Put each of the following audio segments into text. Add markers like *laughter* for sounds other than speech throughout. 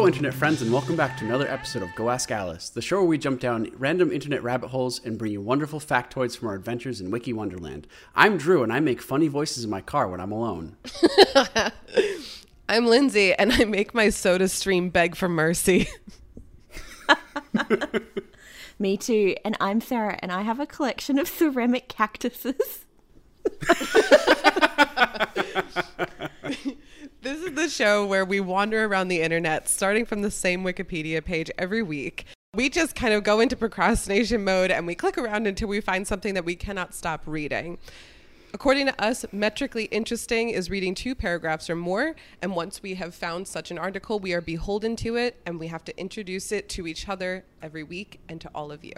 Hello, internet friends, and welcome back to another episode of Go Ask Alice, the show where we jump down random internet rabbit holes and bring you wonderful factoids from our adventures in Wiki Wonderland. I'm Drew, and I make funny voices in my car when I'm alone. *laughs* I'm Lindsay, and I make my soda stream beg for mercy. *laughs* Me too. And I'm Sarah, and I have a collection of ceramic cactuses. *laughs* This is the show where we wander around the internet, starting from the same Wikipedia page every week. We just kind of go into procrastination mode and we click around until we find something that we cannot stop reading. According to us, metrically interesting is reading two paragraphs or more, and once we have found such an article, we are beholden to it and we have to introduce it to each other every week and to all of you.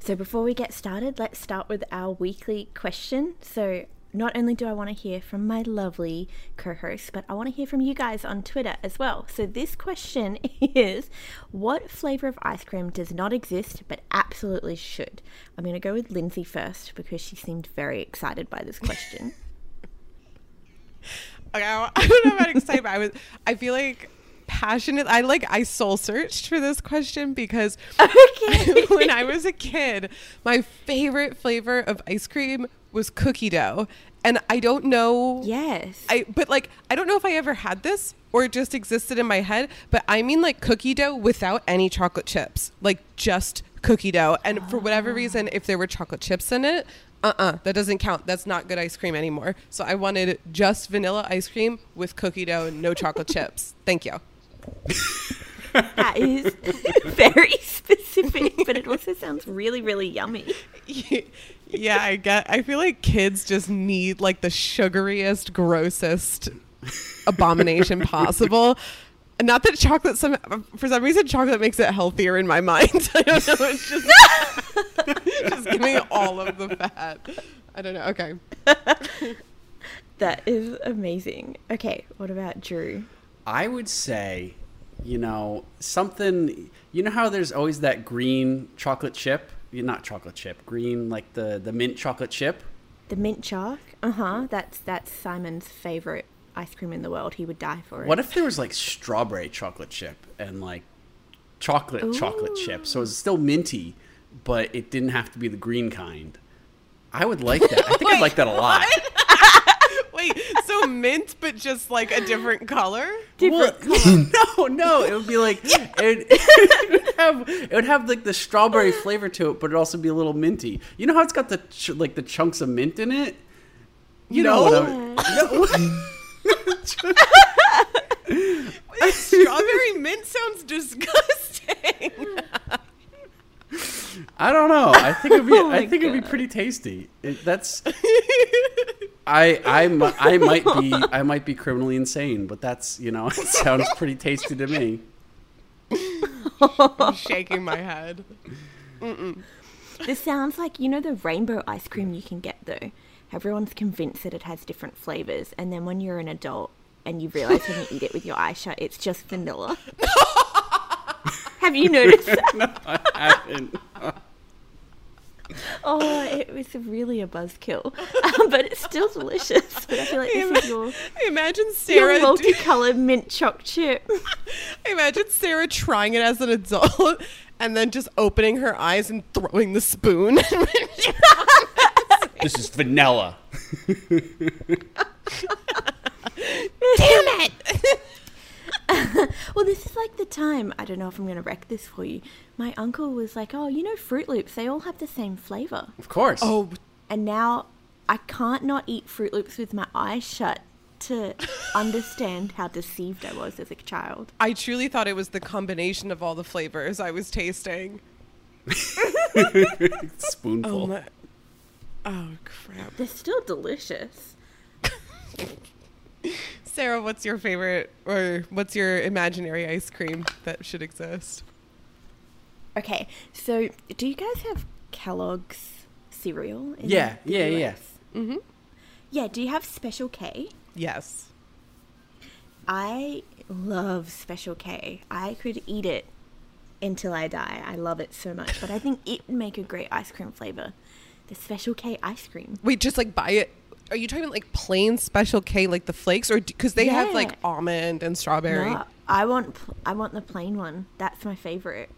So before we get started, let's start with our weekly question. So not only do I want to hear from my lovely co host, but I want to hear from you guys on Twitter as well. So, this question *laughs* is What flavor of ice cream does not exist but absolutely should? I'm going to go with Lindsay first because she seemed very excited by this question. *laughs* Okay, I I don't know about excited, but I was. I feel like passionate. I like. I soul searched for this question because *laughs* Okay. *laughs* when I was a kid, my favorite flavor of ice cream was cookie dough, and I don't know. yes. I but like I don't know if I ever had this or it just existed in my head, but I mean like cookie dough without any chocolate chips, like just cookie dough. And for whatever ah. reason, if there were chocolate chips in it, uh-uh, that doesn't count. That's not good ice cream anymore. So I wanted just vanilla ice cream with cookie dough and no chocolate *laughs* chips. Thank you. That is *laughs* very specific, but it also sounds really, really yummy. *laughs* yeah, I get. I feel like kids just need like the sugariest, grossest abomination *laughs* possible. Not that chocolate, some for some reason, chocolate makes it healthier in my mind. I don't know. It's just just give me all of the fat. I don't know. Okay. That is amazing. Okay, what about Drew? I would say, you know, something, you know how there's always that green chocolate chip? Not chocolate chip, green, like the, the mint chocolate chip. The mint chalk. Uh huh. That's that's Simon's favorite ice cream in the world. He would die for it. What if there was like strawberry chocolate chip and like chocolate chocolate chip? So it's still minty, but it didn't have to be the green kind. I would like that. I think I'd like that a lot. *laughs* Wait. So mint, but just like a different color. different? Well, *laughs* no, no, it would be like it, *laughs* it would have it would have like the strawberry oh. flavor to it, but it'd also be a little minty. You know how it's got the ch- like the chunks of mint in it. You know what I'm, no. *laughs* Strawberry mint sounds disgusting. I don't know. I think it'd be. *laughs* Oh I think it'd be pretty tasty. It, that's. *laughs* I I I might be I might be criminally insane, but that's you know *laughs* it sounds pretty tasty to me. I'm shaking my head. This sounds like you know the rainbow ice cream you can get though. Everyone's convinced that it has different flavors, and then when you're an adult and you realize when you eat it with your eyes shut, it's just vanilla. Have you noticed *laughs* that? I haven't. *laughs* Oh, it was really a buzzkill, um, *laughs* but it's still delicious. But I feel like this is your, I imagine your Sarah. do- multicolored mint choc chip. I imagine Sarah trying it as an adult and then just opening her eyes and throwing the spoon. This is vanilla. Damn it! Well, this is like the time. I don't know if I'm going to wreck this for you. My uncle was like, "Oh, you know, Froot Loops. They all have the same flavor." Of course. Oh, and now I can't not eat Froot Loops with my eyes shut to *laughs* understand how deceived I was as a child. I truly thought it was the combination of all the flavors I was tasting. *laughs* spoonful. Oh my. Oh crap. They're still delicious. *laughs* Sarah, what's your favorite or what's your imaginary ice cream that should exist? Okay, so do you guys have Kellogg's cereal? in Yeah, the yeah, yeah. Mm-hmm. Yeah, do you have Special K? Yes. I love Special K. I could eat it until I die. I love it so much. But I think it would make a great ice cream flavor. The Special K ice cream. Wait, just like buy it. Are you talking like plain special K, like the flakes, or because they have like almond and strawberry? No, I want I want the plain one. That's my favorite.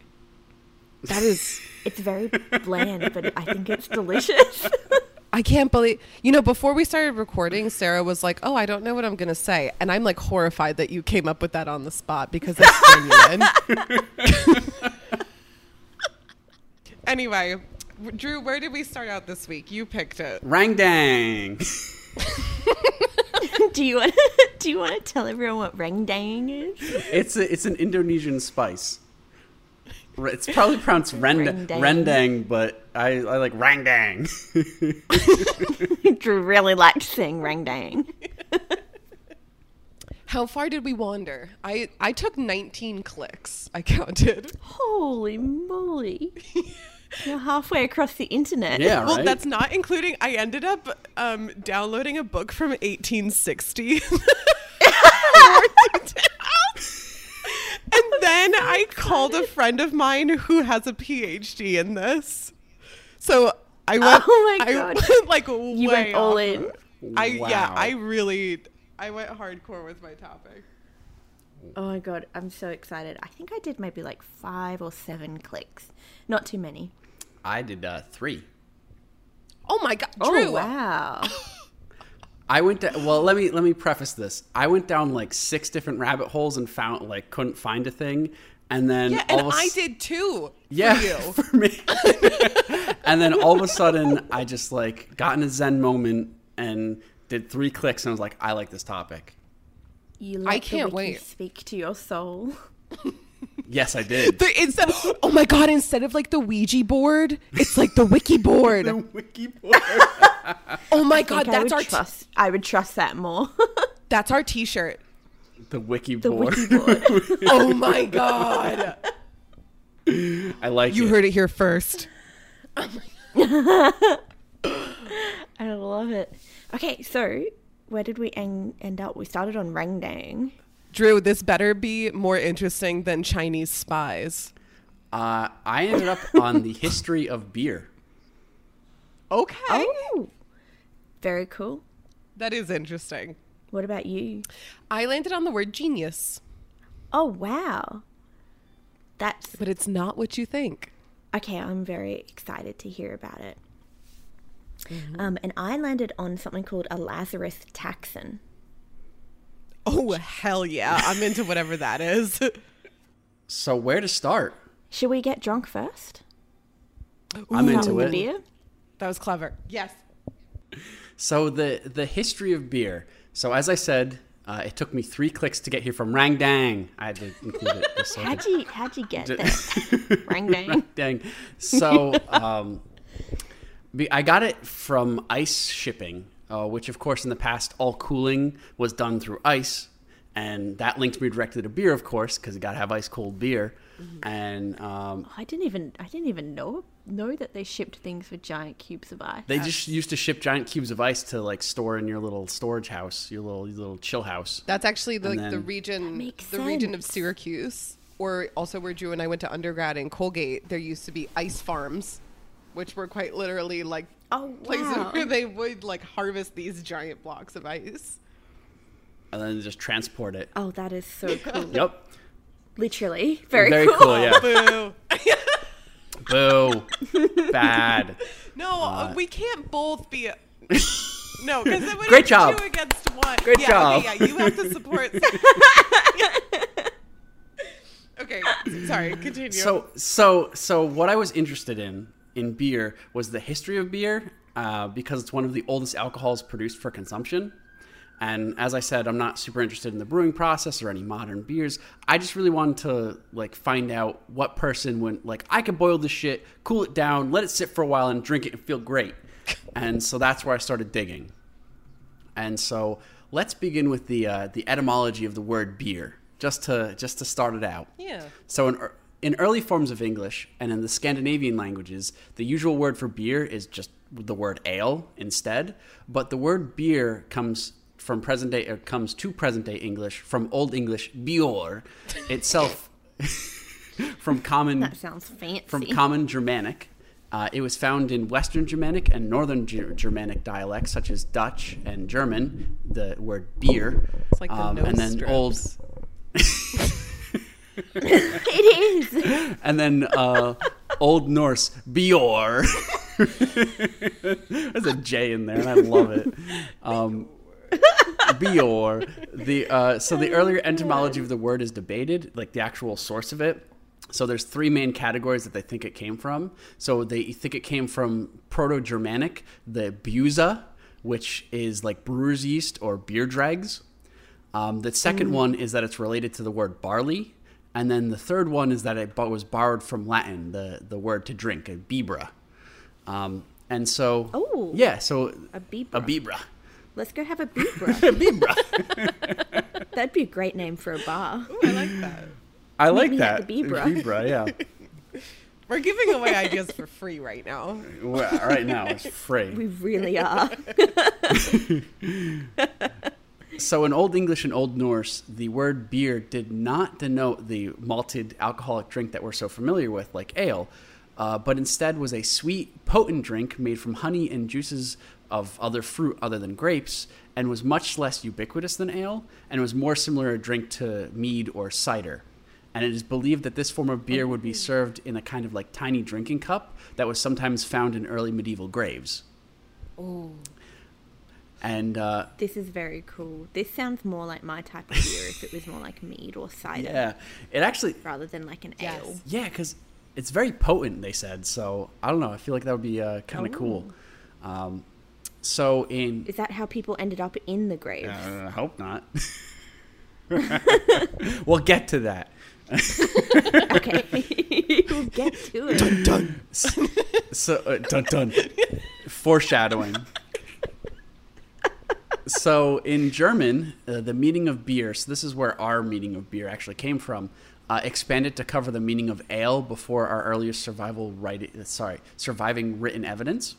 That is *laughs* It's very bland, but I think it's delicious. *laughs* I can't believe you know before we started recording Sarah was like, "Oh, I don't know what I'm going to say." And I'm like horrified that you came up with that on the spot because it's *laughs* genuine. anyway, Drew, where did we start out this week? You picked it. Rang dang. *laughs* do you want *laughs* Do you want to tell everyone what rendang is? It's a, it's an Indonesian spice. It's probably pronounced rend- Rendang. rendang, but I, I like rangdang. *laughs* Drew really liked saying rendang. How far did we wander? I I took 19 clicks. I counted. Holy moly! You're halfway across the internet. yeah, Well, that's not including. I ended up um, downloading a book from 1860. *laughs* and then I called a friend of mine who has a PhD in this. So I went. Oh my I God. went, *laughs* like You way went all off in. of- I yeah. I really. I went hardcore with my topic. Oh my god, I'm so excited. I think I did maybe like five or seven clicks. Not too many. I did uh, three. Oh my god, Drew! Oh wow. *laughs* I went to well. Let me let me preface this. I went down like six different rabbit holes and found like couldn't find a thing, and then Yeah, all and of a I s- did too. Yeah, for you. *laughs* for me. *laughs* and then all of a sudden, I just like got in a zen moment and did three clicks, and I was like, I like this topic. You let can't the wiki wait. speak to your soul. Yes, I did. The, instead, oh my god! Instead of like the Ouija board, it's like the wiki board. *laughs* the wiki board. Oh my I god, think I that's our t- trust. I would trust that more. *laughs* that's our T-shirt. the wiki the board. wiki board. *laughs* Oh my god! I like You it. heard it here first. I love it. Okay, so where did we en- end up? We started on Rangdang. Drew, this better be more interesting than Chinese spies. Uh, I ended up *laughs* on the history of beer. Okay, Oh, very cool. that is interesting. What about you? I landed on the word genius, Oh wow, that's but it's not what you think. okay. I'm very excited to hear about it. Um, and I landed on something called a Lazarus taxon. Oh hell yeah! I'm into whatever that is. *laughs* So where to start? Should we get drunk first? I'm into it. beer. That was clever. Yes. So the the history of beer. So as I said, uh, it took me three clicks to get here from Rangdang. I had to include it. Just so How'd you how'd you get *laughs* there? *laughs* Rangdang. Dang. So um, I got it from ice shipping, uh, which of course in the past all cooling was done through ice, and that links me directly to beer, of course, because you got to have ice cold beer. And um, I didn't even I didn't even know know that they shipped things with giant cubes of ice. they just used to ship giant cubes of ice to like store in your little storage house, your little your little chill house. That's actually the, And like, the region, makes the region of. Syracuse, or also where Drew and I went to undergrad in Colgate. There used to be ice farms, which were quite literally like Oh, places wow. where they would like harvest these giant blocks of ice. and then just transport it. Oh, that is so cool. Yep. Literally, very, Very cool. cool, yeah. Boo! *laughs* Boo. Bad. no, uh, we can't both be. *laughs* no, because it would Great be job. two against one. Great yeah, job. Okay, yeah, you have to support. *laughs* okay, sorry. Continue. So so so what I was interested in in beer was the history of beer uh, because it's one of the oldest alcohols produced for consumption. And as I said, I'm not super interested in the brewing process or any modern beers. I just really wanted to like find out what person went like I could boil this shit, cool it down, let it sit for a while, and drink it and feel great. *laughs* And so that's where I started digging. And so let's begin with the uh, the etymology of the word beer, just to just to start it out. Yeah. So in, ear- in early forms of English and in the Scandinavian languages, the usual word for beer is just the word ale instead. But the word beer comes from present day, or comes to present day English from Old English bior itself, *laughs* from common That sounds fancy. from Common Germanic. Uh, it was found in Western Germanic and Northern Ger- Germanic dialects such as Dutch and German. The word beer, It's like the Um, nose and then strips. old *laughs* *laughs* it is. *laughs* and then uh, Old Norse Bjor. *laughs* There's a J in there, and I love it. Um, Bjor. The uh, so the earlier etymology of the word is debated, like the actual source of it. So there's three main categories that they think it came from. So they think it came from Proto-Germanic, the buza, which is like brewer's yeast or beer dregs. Um, the second one is that it's related to the word barley, and then the third one is that it was borrowed from Latin, the the word to drink, a bibra. Um, and so, Ooh. yeah, so A bibra. a bibra, Let's go have a *laughs* bibra. a bibra. *laughs* That'd be a great name for a bar. Ooh, I like that. I like me that. at the Bibra. Bibra, yeah. *laughs* We're giving away ideas for free right now. Well, right now it's free. We really are. So in Old English and Old Norse, the word beer did not denote the malted alcoholic drink that we're so familiar with, like ale, uh, but instead was a sweet, potent drink made from honey and juices of other fruit other than grapes, and was much less ubiquitous than ale, and was more similar a drink to mead or cider. And it is believed that this form of beer would be served in a kind of like tiny drinking cup that was sometimes found in early medieval graves. And uh, this is very cool. This sounds more like my type of beer if it was more like mead or cider *laughs* yeah, it actually rather than like an Yes. ale. Yeah, because it's very potent. They said so. I don't know. I feel like that would be uh, kind of cool. Um, so in Is that how people ended up in the graves? uh, I hope not. *laughs* we'll get to that. *laughs* Okay, we'll get to it. Dun. dun. So uh, dun dun. Foreshadowing. So in German, uh, the meaning of beer. So this is where our meaning of beer actually came from. Uh, expanded to cover the meaning of ale before our earliest survival writing, sorry, surviving written evidence.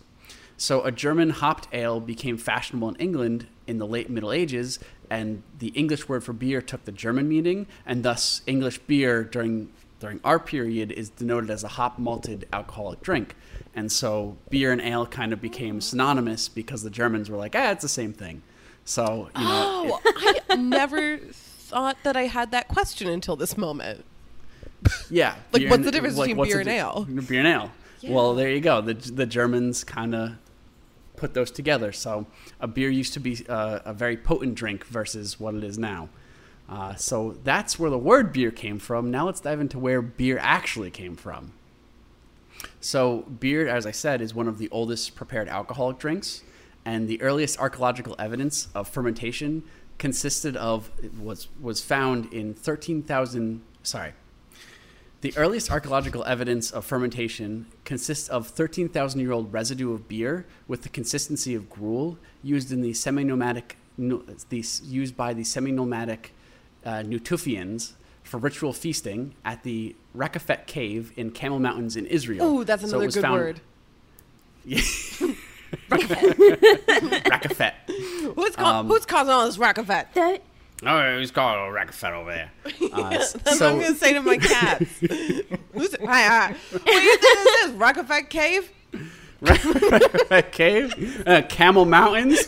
So a German hopped ale became fashionable in England in the late Middle Ages, and the English word for beer took the German meaning, and thus English beer during during our period is denoted as a hop malted alcoholic drink. And so beer and ale kind of became synonymous because the Germans were like, ah, it's the same thing. So, you know, Oh, I never thought that I had that question until this moment. yeah. *laughs* Like, what's the difference between beer the and di- ale? *laughs* Beer and ale. Well, there you go. The, the Germans kind of put those together. So a beer used to be uh, a very potent drink versus what it is now. Uh, so that's where the word beer came from. Now let's dive into where beer actually came from. So, beer, as I said, is one of the oldest prepared alcoholic drinks, and the earliest archaeological evidence of fermentation consisted of was was found in thirteen thousand. Sorry, the earliest archaeological evidence of fermentation consists of 13,000 year old residue of beer with the consistency of gruel used in the semi nomadic, used by the semi nomadic uh, Natufians for ritual feasting at the Rakafet cave in Camel Mountains in Israel. Oh, that's So another was good found- word. *laughs* Rakafet. *laughs* Who's, ca- Um, who's causing all this rackafet? So, Oh, he's called a Rakafet over there. *laughs* Uh, That's what I'm so, going to say to my cats. *laughs* who's, hi, hi. What do you think this is? Rackafet Cave? Rakafet cave? Uh, Camel Mountains?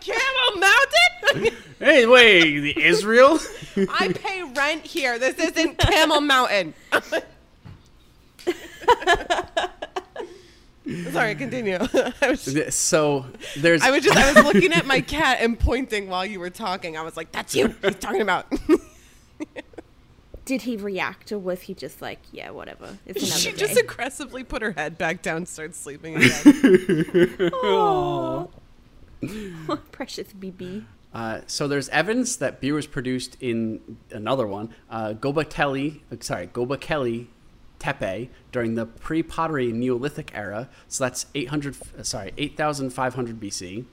Camel Mountain? Hey, wait, the Israel? I pay rent here. This isn't Camel Mountain. Sorry, continue. *laughs* I was, So there's I was just I was looking at my *laughs* cat and pointing while you were talking. I was like, "That's you." He's talking about. *laughs* did he react or was he just like, yeah, whatever? It's she day. just aggressively put her head back down, and started sleeping again. Aw. Precious BB. Uh, so there's evidence that beer was produced in another one, uh, Gobekli, uh, sorry, Gobekli Tepe during the pre-pottery Neolithic era. So that's 800, uh, sorry, 8,500 BC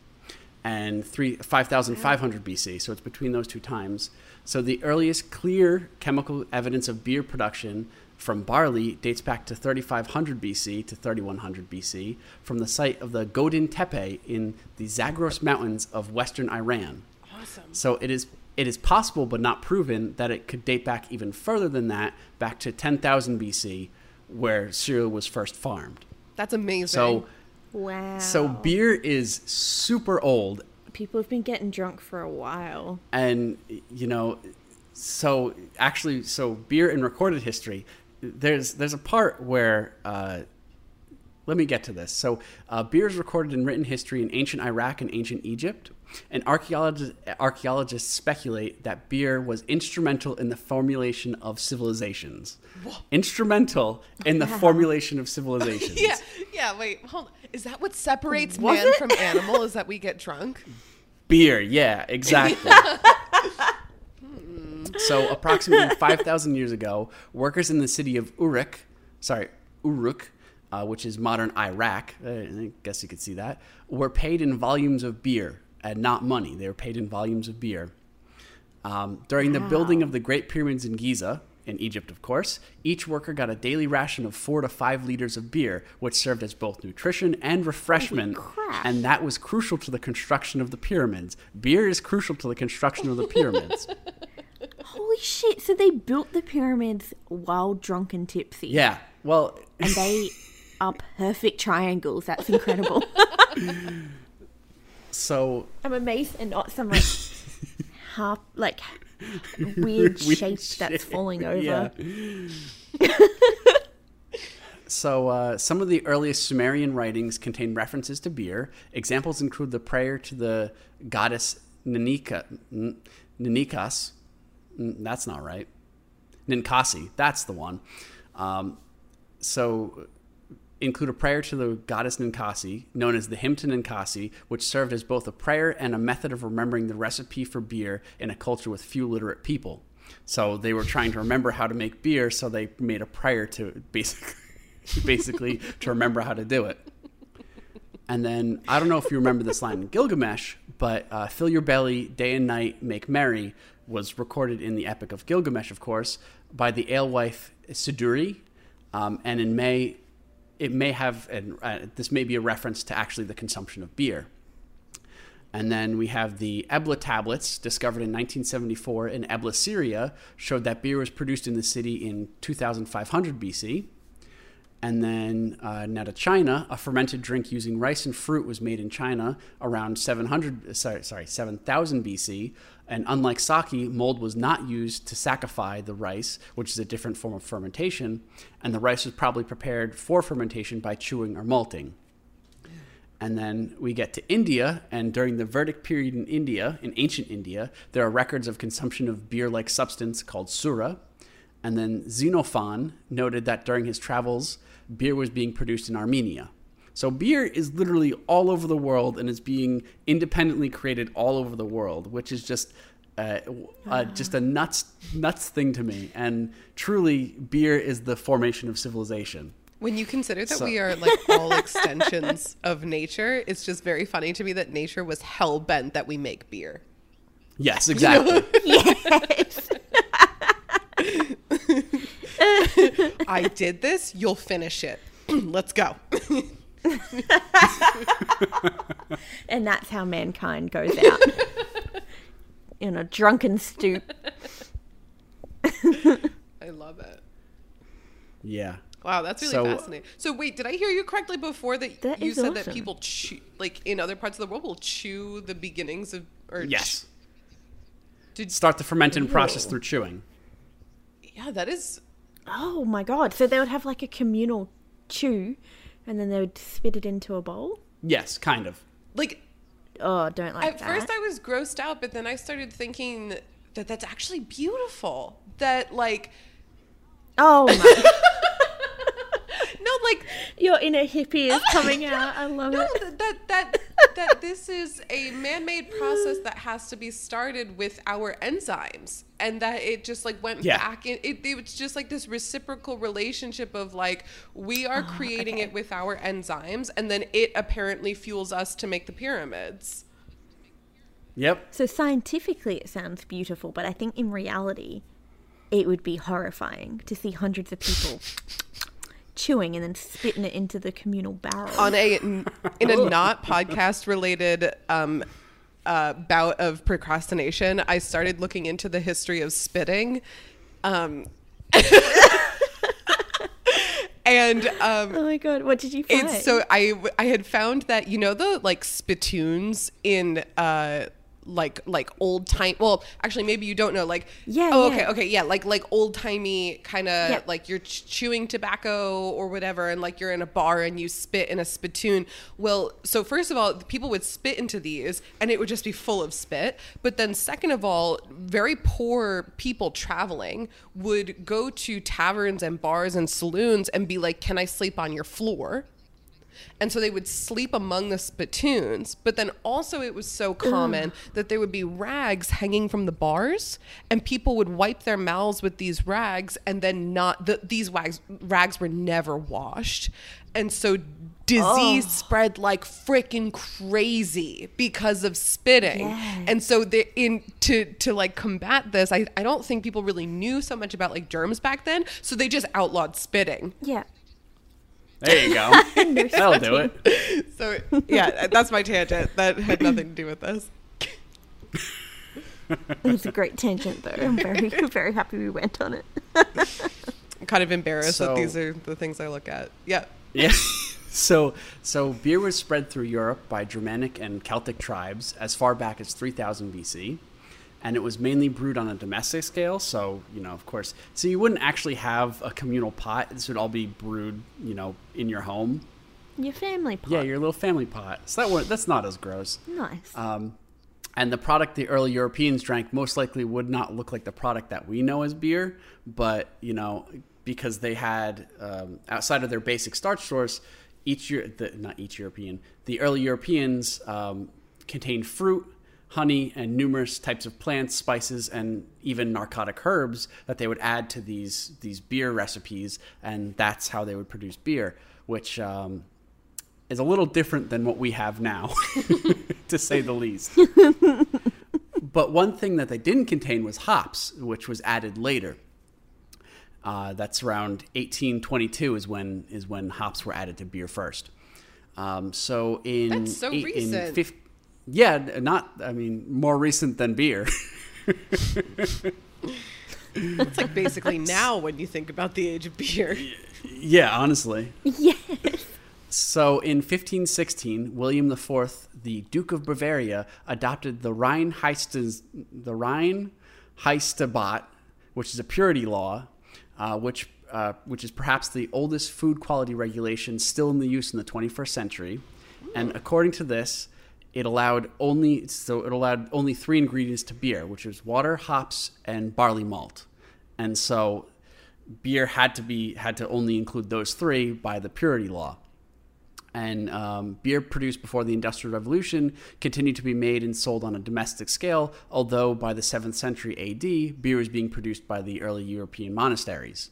and three 5,500 BC. So it's between those two times. So the earliest clear chemical evidence of beer production from barley dates back to 3500 BC to 3100 BC from the site of the Godin Tepe in the Zagros Mountains of western Iran. awesome. So it is it is possible but not proven that it could date back even further than that, back to 10,000 BC, where cereal was first farmed. That's amazing. So Wow. so beer is super old, People have been getting drunk for a while. and you know, so actually, so beer in recorded history, there's there's a part where. Uh, let me get to this. So, uh, beer is recorded in written history in ancient Iraq and ancient Egypt, and archaeologists, archaeologists speculate that beer was instrumental in the formulation of civilizations. Instrumental in the *laughs* formulation of civilizations. *laughs* Yeah, yeah. Wait, hold. on. Is that what separates Was man it? from animal? Is that we get drunk? Beer, yeah, exactly. *laughs* so, approximately 5,000 years ago, workers in the city of Uruk, sorry, Uruk, uh, which is modern Iraq, uh, I guess you could see that, were paid in volumes of beer and not money. They were paid in volumes of beer. Um, during the building of the Great Pyramids in Giza, in Egypt, of course, each worker got a daily ration of four to five liters of beer, which served as both nutrition and refreshment. crap. And that was crucial to the construction of the pyramids. Beer is crucial to the construction of the pyramids. *laughs* Holy shit! So they built the pyramids while drunk and tipsy. yeah. Well, And they *laughs* are perfect triangles. That's incredible. *laughs* so I'm amazed and not some like *laughs* half like weird, *laughs* Weird shape that's falling over. yeah. *laughs* So, uh, some of the earliest Sumerian writings contain references to beer. Examples include the prayer to the goddess Nanika, N- Nanikas. N- That's not right. Ninkasi. That's the one. Um, so, include a prayer to the goddess Ninkasi, known as the hymn to Ninkasi, which served as both a prayer and a method of remembering the recipe for beer in a culture with few literate people. So they were trying to remember how to make beer, so they made a prayer to basically, *laughs* basically to remember how to do it. And then I don't know if you remember this line in Gilgamesh, but uh, "Fill your belly, day and night, make merry" was recorded in the Epic of Gilgamesh, of course, by the alewife Siduri, um, and in May, it may have, and uh, this may be a reference to actually the consumption of beer. And then we have the Ebla tablets discovered in 1974 in Ebla, Syria, showed that beer was produced in the city in 2500 BC. And then uh, to China, a fermented drink using rice and fruit was made in China around 700, sorry, sorry 7000 BC. And unlike sake, mold was not used to saccify the rice, which is a different form of fermentation. And the rice was probably prepared for fermentation by chewing or malting. And then we get to India, and during the Vedic period in India, in ancient India, there are records of consumption of beer like substance called sura. And then Xenophon noted that during his travels, beer was being produced in Armenia. So beer is literally all over the world and is being independently created all over the world, which is just uh, uh, just a nuts nuts thing to me. And truly, beer is the formation of civilization. When you consider that So- we are like all extensions *laughs* of nature, it's just very funny to me that nature was hell bent that we make beer. Yes, *laughs* exactly. *laughs* Yes. I did this, you'll finish it. *clears throat* Let's go. *laughs* and that's how mankind goes out. *laughs* In a drunken stoop. I love it. yeah. Wow, that's really So- fascinating. So wait, did I hear you correctly before that, That you is said that people chew like in other parts of the world will chew the beginnings of or Yes. Did, Start the fermenting process through chewing. yeah, that is Oh my god. So they would have like a communal chew and then they would spit it into a bowl? Yes, kind of. like Oh, don't like at that. first I was grossed out, but then I started thinking that that's actually beautiful. That like oh my. *laughs* no, like Your inner hippie is *laughs* coming out. I love no, it. that that that, *laughs* that this is a man-made process that has to be started with our enzymes, and that it just like went Yeah. back in. It, it was just like this reciprocal relationship of like we are oh, creating okay. it with our enzymes, and then it apparently fuels us to make the pyramids. Yep. So scientifically it sounds beautiful, but I think in reality it would be horrifying to see hundreds of people *laughs* chewing and then spitting it into the communal barrel. on a in a *laughs* not podcast related um uh, bout of procrastination, I started looking into the history of spitting. Um, *laughs* and um, oh my god, what did you find? it's so I I had found that you know the like spittoons in uh like like old time well actually maybe you don't know like Yeah, oh yeah. okay okay yeah like like old timey kind of Yeah. like you're ch- chewing tobacco or whatever and like you're in a bar and you spit in a spittoon well so first of all people would spit into these and it would just be full of spit but then second of all very poor people traveling would go to taverns and bars and saloons and be like can i sleep on your floor and so they would sleep among the spittoons. But then also, it was so common that there would be rags hanging from the bars, and people would wipe their mouths with these rags, and then not the, these rags, rags were never washed. And so disease spread like freaking crazy because of spitting. Yes. And so they in to to like combat this, I, I don't think people really knew so much about like germs back then. So they just outlawed spitting. Yeah. There you go. *laughs* That'll do it. So yeah, that's my tangent. That had nothing to do with this. It was a great tangent, though. I'm very, *laughs* very happy we went on it. I'm kind of embarrassed So- that these are the things I look at. Yeah. Yeah. *laughs* So, so beer was spread through Europe by Germanic and Celtic tribes as far back as 3000 BC, and it was mainly brewed on a domestic scale. So, you know, of course, so you wouldn't actually have a communal pot. This would all be brewed, you know, in your home. Your family pot. Yeah, your little family pot. So that one, that's not as gross. Nice. Um, and the product the early Europeans drank most likely would not look like the product that we know as beer, but you know because they had um, outside of their basic starch source, each year the, not each European, the early Europeans um, contained fruit, honey and numerous types of plants, spices, and even narcotic herbs that they would add to these these beer recipes, and that's how they would produce beer, which um, is a little different than what we have now, *laughs* to say the least. *laughs* but one thing that they didn't contain was hops, which was added later. Uh, that's around 1822 is when is when hops were added to beer first. Um, so in that's so eight, recent. In yeah, not I mean more recent than beer. It's like basically *laughs* now when you think about the age of beer. yeah, honestly. yes. So in 1516, William IV, the Duke of Bavaria, adopted the Rhine the Rhine Heistabat, which is a purity law, uh, which uh, which is perhaps the oldest food quality regulation still in the use in the 21st century. And according to this, it allowed only so it allowed only three ingredients to beer, which was water, hops, and barley malt. And so beer had to be had to only include those three by the purity law and um, beer produced before the Industrial Revolution continued to be made and sold on a domestic scale, although by the 7th century AD, beer was being produced by the early European monasteries.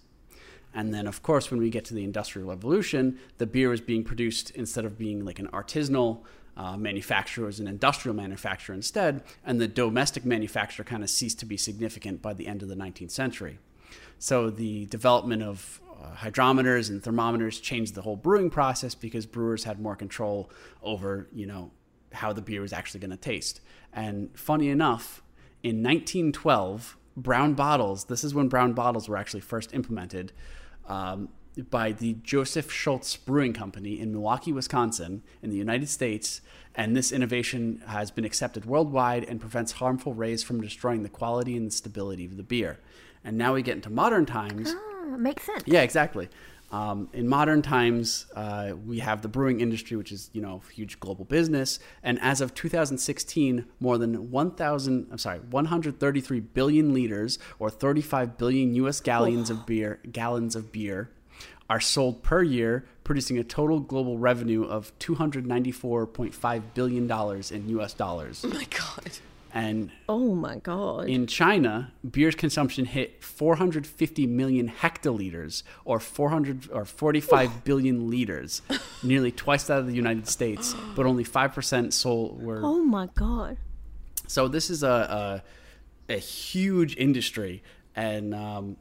And then, of course, when we get to the Industrial Revolution, the beer was being produced instead of being like an artisanal uh, manufacturer, was an industrial manufacturer instead, and the domestic manufacture kind of ceased to be significant by the end of the 19th century. So the development of uh, hydrometers and thermometers changed the whole brewing process because brewers had more control over, you know, how the beer was actually going to taste. And funny enough, in 1912, brown bottles, this is when brown bottles were actually first implemented um, by the Joseph Schlitz Brewing Company in Milwaukee, Wisconsin, in the United States. And this innovation has been accepted worldwide and prevents harmful rays from destroying the quality and the stability of the beer. And now we get into modern times. Ah, makes sense. Yeah, exactly. Um, in modern times, uh, we have the brewing industry, which is you know a huge global business, and as of 2016, more than 1,000, I'm sorry, 133 billion liters or 35 billion U.S. gallons of beer, gallons of beer, are sold per year, producing a total global revenue of 294.5 billion dollars in U.S. dollars. Oh my god. And Oh my god. in China, beer consumption hit 450 million hectoliters, or 400 or 45 billion liters, nearly twice that of the United States. But only five percent sold were. oh my god. So this is a a, a huge industry, and um,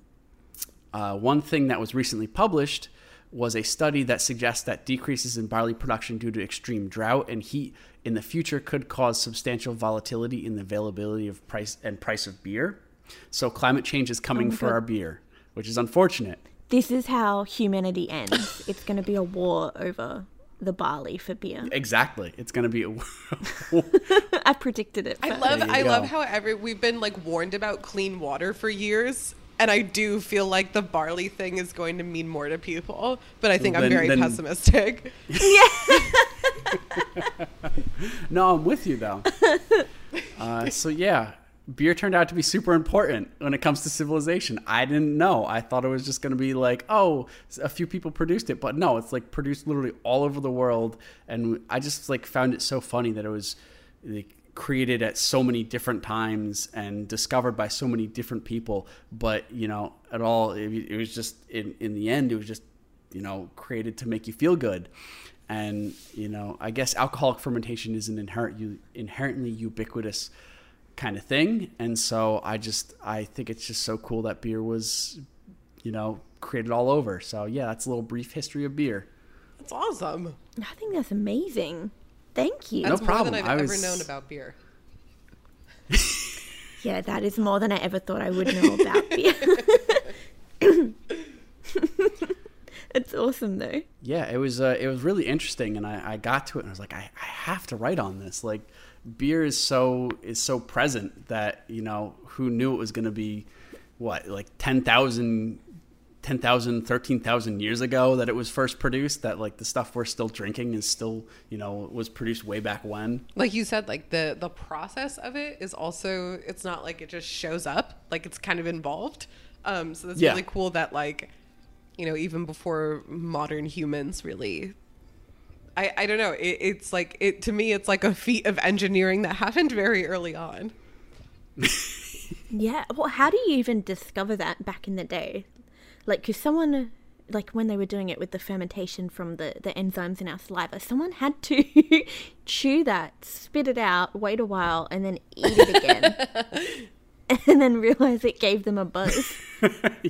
uh, one thing that was recently published was a study that suggests that decreases in barley production due to extreme drought and heat in the future could cause substantial volatility in the availability of price and price of beer. So climate change is coming for God. our beer, which is unfortunate. This is how humanity ends. it's going to be a war over the barley for beer. Exactly. It's gonna be. A war *laughs* *laughs* I predicted it. I love There you I love how every we've been like warned about clean water for years. And I do feel like the barley thing is going to mean more to people, but I think I'm very then- pessimistic. *laughs* no, I'm with you though. *laughs* Uh, so yeah, beer turned out to be super important when it comes to civilization. I didn't know. I thought it was just gonna be like, oh, a few people produced it, but no, it's like produced literally all over the world. And I just like found it so funny that it was like, created at so many different times and discovered by so many different people. But you know, at all, it, it was just in in the end, it was just you know created to make you feel good and you know i guess alcoholic fermentation is an inherent you inherently ubiquitous kind of thing and so i just i think it's just so cool that beer was you know created all over so yeah that's a little brief history of beer That's awesome. I think that's amazing. Thank you. That's problem. more than I I've was- ever known about beer. *laughs* Yeah, that is more than I ever thought I would know about *laughs* beer. *laughs* it's awesome though. yeah it was uh, it was really interesting and I, I got to it and i was like I, I have to write on this like beer is so is so present that you know who knew it was going to be what like 10,000 10,000 13,000 years ago that it was first produced that like the stuff we're still drinking is still you know was produced way back when Like you said, like the the process of it is also it's not like it just shows up. Like it's kind of involved. Um, so that's Yeah. really cool that like, you know, even before modern humans really I, I don't know. It, it's like it to me. It's like a feat of engineering that happened very early on. *laughs* *laughs* Yeah. Well, how do you even discover that back in the day? Like, because someone, like when they were doing it with the fermentation from the, the enzymes in our saliva, someone had to *laughs* chew that, spit it out, wait a while, and then eat it again. *laughs* and then realize it gave them a buzz. *laughs*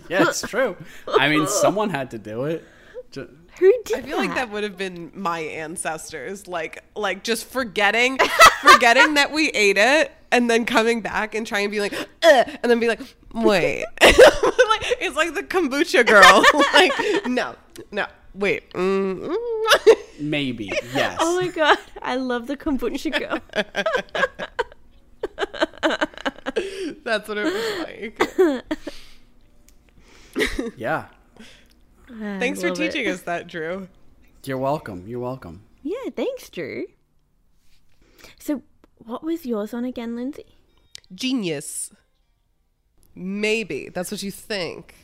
yeah it's true i mean someone had to do it Ju- Who did I feel like that would have been my ancestors, like like just forgetting *laughs* forgetting that we ate it and then coming back and trying to be like, "Ugh," and then be like, wait, *laughs* like, it's like the kombucha girl, *laughs* like no, no, wait, mm, mm. maybe yes Oh my god, I love the kombucha girl. that's what it was like. yeah *sighs* Thanks for teaching us that, *laughs* Drew. you're welcome you're welcome Yeah, thanks, Drew. So, what was yours on again, Lindsay? Genius. Maybe that's what you think.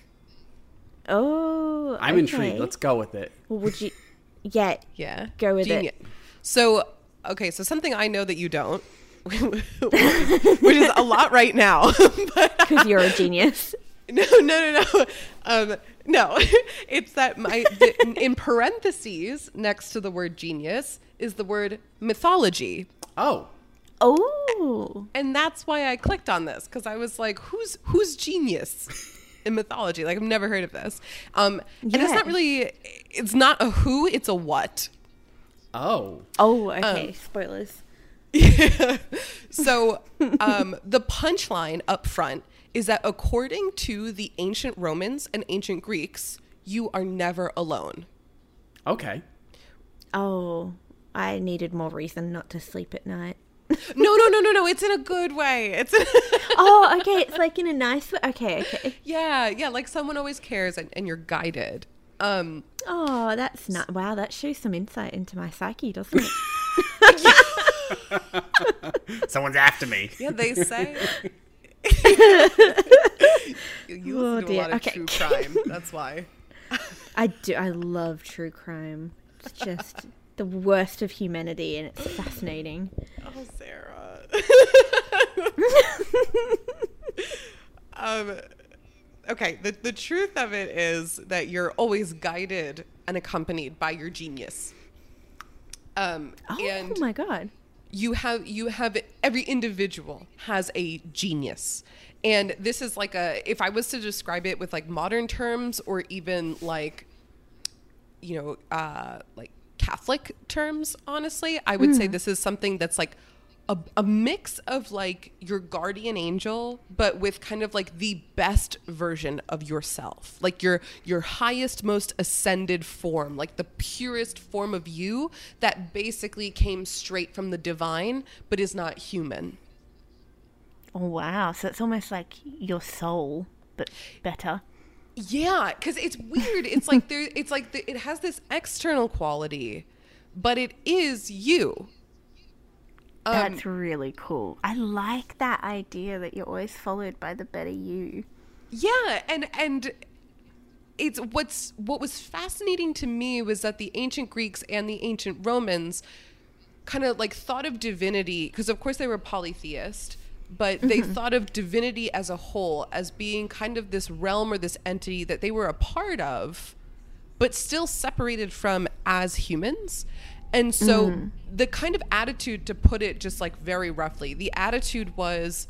Oh, i'm intrigued let's go with it Well, would you? *laughs* Yeah, Yeah. Go with it. So, okay, so something I know that you don't, *laughs* which is a lot right now. because you're a genius. *laughs* no, no, no, no. Um, no, *laughs* it's that my the, in parentheses next to the word genius is the word mythology. oh Oh, And that's why I clicked on this because I was like, who's who's genius in mythology? Like I've never heard of this. Um, and it's not really it's not a who, it's a what. oh oh, okay. Spoilers. Yeah. *laughs* so um, the punchline up front is that according to the ancient Romans and ancient Greeks, you are never alone. okay Oh, I needed more reason not to sleep at night. No, no, no, no, no. It's in a good way. It's *laughs* oh, okay. It's like in a nice way. Okay, okay. yeah, yeah. Like someone always cares, and, and you're guided. Um, Oh, that's not. Wow, that shows some insight into my psyche, doesn't it? *laughs* someone's after me yeah, they say. *laughs* you Oh, listen to a lot of Okay. true *laughs* crime. That's why. I do. I love true crime. It's just the worst of humanity, and it's fascinating. Oh, Sarah. *laughs* um, okay. The, the truth of it is that you're always guided and accompanied by your genius. Um, Oh and my god. You have you have every individual has a genius. And this is like a if i was to describe it with like modern terms or even like you know uh like catholic terms honestly i would say this is something that's like a, a mix of like your guardian angel but with kind of like the best version of yourself like your your highest most ascended form like the purest form of you that basically came straight from the divine but is not human Oh wow! So it's almost like your soul, but better. Yeah, because it's weird. It's like there. It's like the, it has this external quality, but it is you. Um, That's really cool. I like that idea that you're always followed by the better you. Yeah, and and it's what's what was fascinating to me was that the ancient Greeks and the ancient Romans kind of like thought of divinity because of course they were polytheist but they thought of divinity as a whole as being kind of this realm or this entity that they were a part of but still separated from as humans and so the kind of attitude to put it just like very roughly the attitude was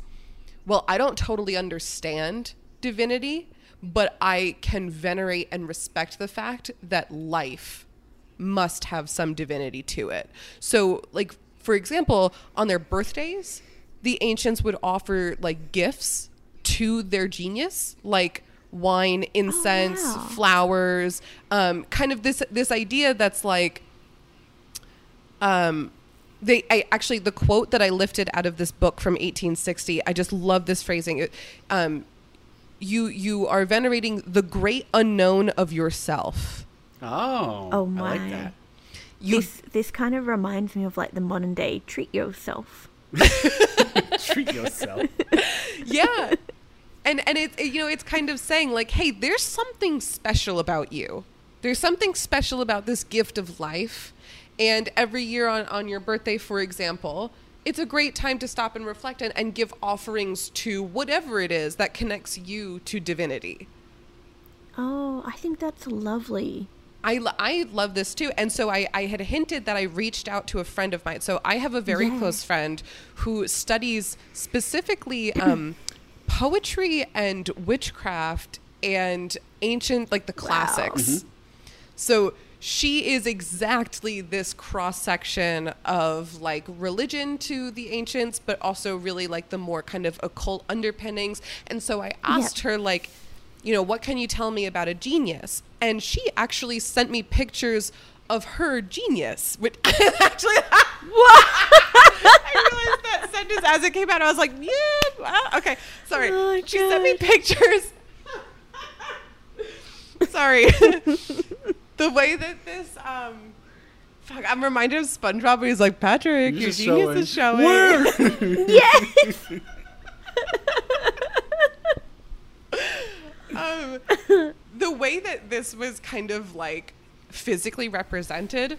well, I don't totally understand divinity, but I can venerate and respect the fact that life must have some divinity to it. So, like, for example, on their birthdays, the ancients would offer like gifts to their genius, like wine, incense, wow. flowers, um, kind of this this idea that's like um they I actually the quote that I lifted out of this book from 1860 I just love this phrasing It, um you you are venerating the great unknown of yourself Oh, Oh I my! like that. you This this kind of reminds me of like the modern day treat yourself. *laughs* Treat yourself. *laughs* yeah and and it's you know it's kind of saying like hey there's something special about you there's something special about this gift of life and every year on on your birthday for example it's a great time to stop and reflect and, and give offerings to whatever it is that connects you to divinity Oh, I think that's lovely. I, lo- I love this too. And so I, I had hinted that I reached out to a friend of mine. So I have a very Yeah. close friend who studies specifically um, *clears throat* poetry and witchcraft and ancient, like the classics. So she is exactly this cross section of like religion to the ancients, but also really like the more kind of occult underpinnings. And so I asked her, like, you know, what can you tell me about a genius? And she actually sent me pictures of her genius, which *laughs* actually, *laughs* I realized that sentence as it came out. I was like, yeah, okay, sorry. Oh, she sent me pictures. *laughs* sorry. The way that this, um, fuck, I'm reminded of SpongeBob. Where he's like, Patrick, your Just genius is showing. Where? *laughs* Yes. um, the way that this was kind of like physically represented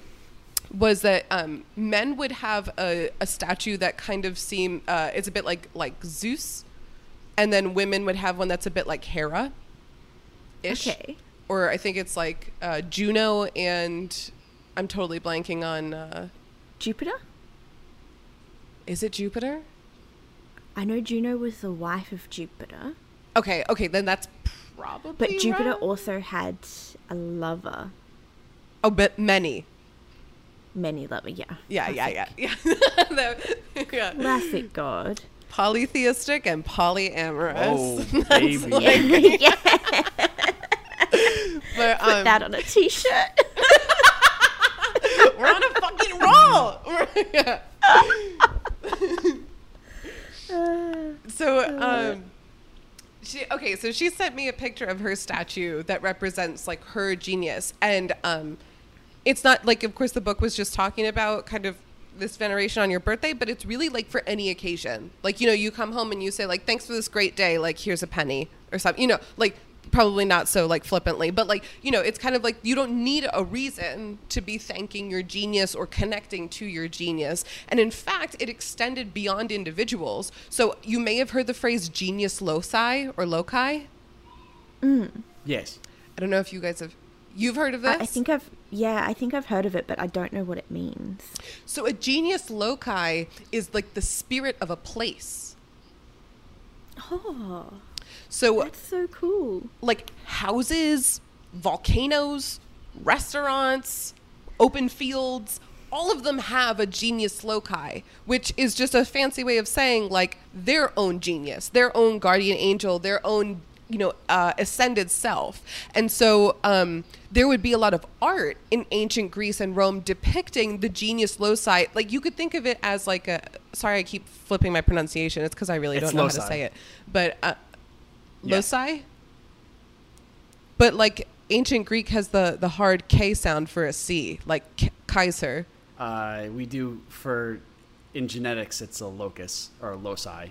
was that um, men would have a, a statue that kind of seem uh, it's a bit like like Zeus, and then women would have one that's a bit like Hera. Ish. Okay. Or I think it's like uh, Juno and I'm totally blanking on. Uh, Jupiter. is it Jupiter? I know Juno was the wife of Jupiter, Okay, okay, then that's probably. but Jupiter right. also had a lover, Oh, but many. many lover. Yeah. Yeah, yeah, yeah, yeah. *laughs* The- yeah. Classic God. Polytheistic and polyamorous. Oh, *laughs* baby. *laughs* yeah. *laughs* But, Put um, that on a t-shirt. *laughs* we're on a fucking roll. *laughs* So, um, she okay. So she sent me a picture of her statue that represents like her genius, and um, it's not like, of course, the book was just talking about kind of this veneration on your birthday, but it's really like for any occasion. Like you know, you come home and you say like, "Thanks for this great day." Like, here's a penny or something. You know, like probably not so like flippantly, but like you know, it's kind of like you don't need a reason to be thanking your genius or connecting to your genius. And in fact, it extended beyond individuals. So you may have heard the phrase "genius loci" or loci. Mm. Yes. I don't know if you guys have. You've heard of this? I, I think I've yeah, I think I've heard of it, but I don't know what it means. So a genius loci is like the spirit of a place. Oh, So that's so cool. like houses, volcanoes, restaurants, open fields, all of them have a genius loci, which is just a fancy way of saying like their own genius, their own guardian angel, their own you know uh, ascended self. And so um, there would be a lot of art in ancient Greece and Rome depicting the genius loci. Like you could think of it as like a. Sorry, I keep flipping my pronunciation. It's because I really It's don't know loci. how to say it. But uh, Yeah. loci. But like ancient Greek has the the hard K sound for a C, like K- Kaiser. Uh, we do for in genetics, it's a locus or loci.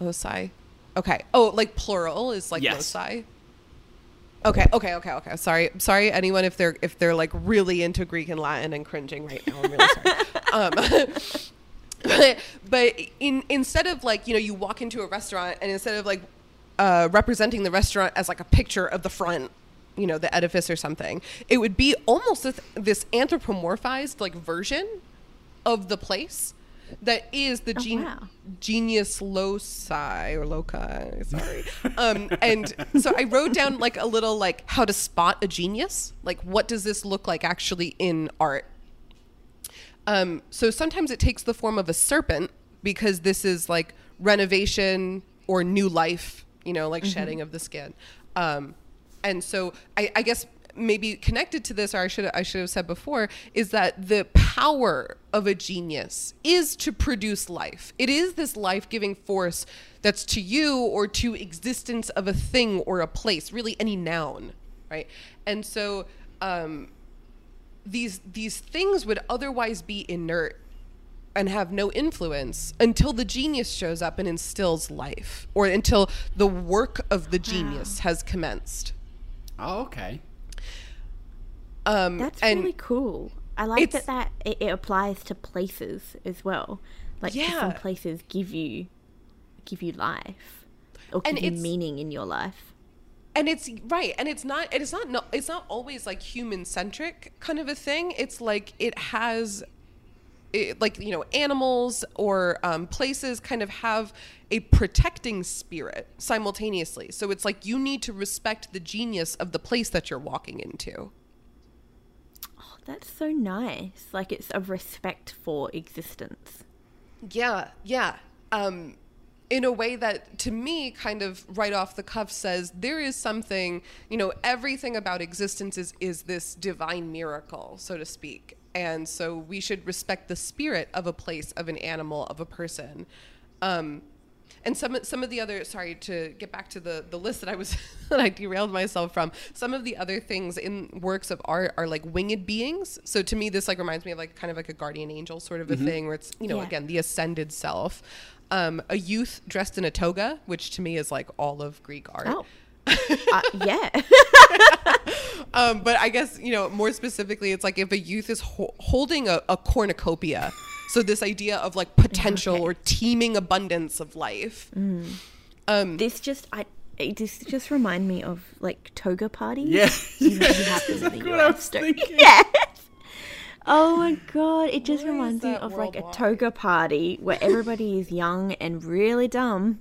Loci. Okay. Oh, like plural is like Yes. loci. Okay, okay, okay, okay. Sorry, sorry, anyone if they're if they're like really into Greek and Latin and cringing right now. I'm really sorry. *laughs* um, *laughs* but, but in instead of like you know you walk into a restaurant and instead of like uh, representing the restaurant as like a picture of the front, you know, the edifice or something, it would be almost this, this anthropomorphized like version of the place that is the Oh, gen- wow. genius loci or loci sorry. Um and so i wrote down like a little like how to spot a genius. Like what does this look like actually in art um so sometimes it takes the form of a serpent because this is like renovation or new life you know like shedding of the skin. Um and so i i guess maybe connected to this or i should i should have said before is that the power of a genius is to produce life. It is this life-giving force that's to you or to existence of a thing or a place really any noun right? And so um these these things would otherwise be inert and have no influence until the genius shows up and instills life or until the work of the genius has commenced Oh, okay. um That's and really cool. I like that that it, it applies to places as well. Like Yeah. some places give you give you life or And give you meaning in your life. And it's right and it's not it's not no, it's not always like human centric kind of a thing it's like it has it, like you know animals or um, places kind of have a protecting spirit simultaneously so it's like you need to respect the genius of the place that you're walking into Oh, that's so nice. Like it's a respect for existence. Yeah, yeah. Um, in a way that, to me, kind of right off the cuff says there is something, you know, everything about existence is, is this divine miracle, so to speak. And so we should respect the spirit of a place, of an animal, of a person. Um, and some some of the other sorry to get back to the the list that I was *laughs* that I derailed myself from. Some of the other things in works of art are like winged beings. So to me, this like reminds me of like kind of like a guardian angel sort of a thing, where it's you know Yeah. again the ascended self. Um, a youth dressed in a toga, which to me is like all of Greek art. Oh. *laughs* uh, yeah. *laughs* Um, but I guess you know more specifically, it's like if a youth is ho- holding a, a cornucopia. So this idea of like potential Okay. or teeming abundance of life. Um, this just I it just just remind me of like toga parties. Yeah. You, you have *laughs* them Exactly what I was thinking. Yes. Oh my god! It just Where is reminds me of like a toga party where everybody is young and really dumb.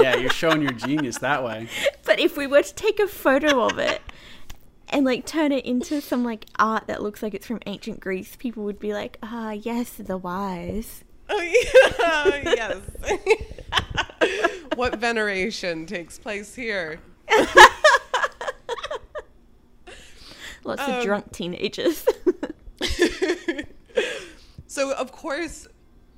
Yeah, you're showing your genius that way. *laughs* But if we were to take a photo of it and like turn it into some like art that looks like it's from ancient Greece, people would be like, "Ah, yes, the wise." *laughs* Oh, yeah, yes. *laughs* what veneration takes place here? Lots Um, of drunk teenagers. *laughs* So, of course,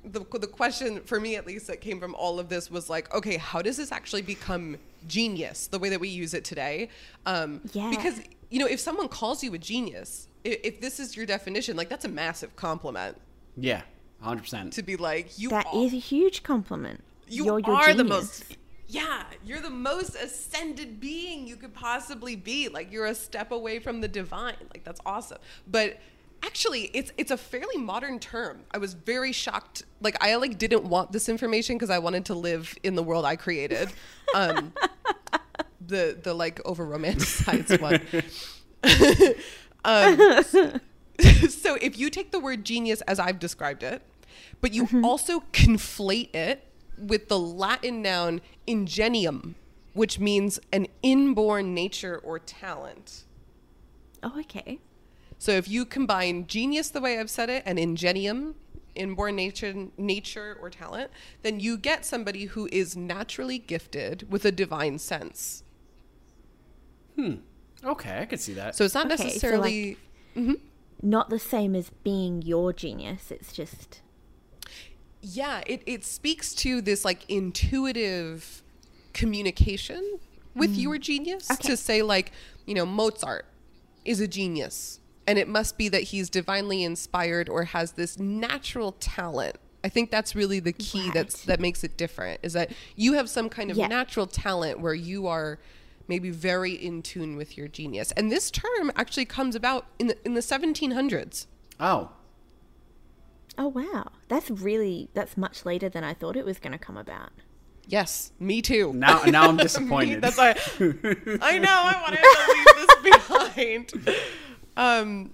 the, the question for me, at least, that came from all of this was like, okay, how does this actually become genius the way that we use it today? Um, Yeah. Because, you know, if someone calls you a genius, if, if this is your definition, like, that's a massive compliment Yeah, 100%. to be like, you that are, is a huge compliment. you You're your are the genius. most yeah you're the most ascended being you could possibly be like you're a step away from the divine like that's awesome but actually it's it's a fairly modern term i was very shocked like i like didn't want this information because i wanted to live in the world i created um *laughs* the the like over romanticized one *laughs* um, *laughs* so if you take the word genius as I've described it, but you also conflate it with the Latin noun ingenium, which means an inborn nature or talent. Oh, okay. So if you combine genius the way I've said it and ingenium, inborn nature, nature or talent, then you get somebody who is naturally gifted with a divine sense. Hmm. Okay, I could see that. So it's not Okay, so, necessarily. Not the same as being your genius. It's just yeah, it, it speaks to this like intuitive communication with your genius Okay. to say, like, you know, Mozart is a genius. And it must be that he's divinely inspired or has this natural talent. I think that's really the key that's that makes it different is that you have some kind of Yeah. natural talent where you are maybe very in tune with your genius. And this term actually comes about in the, in the 1700s. oh, oh wow, that's really that's much later than I thought it was going to come about. Yes, me too. now now I'm Me- *laughs* disappointed. That's why *laughs* I know I wanted to leave this behind. Um,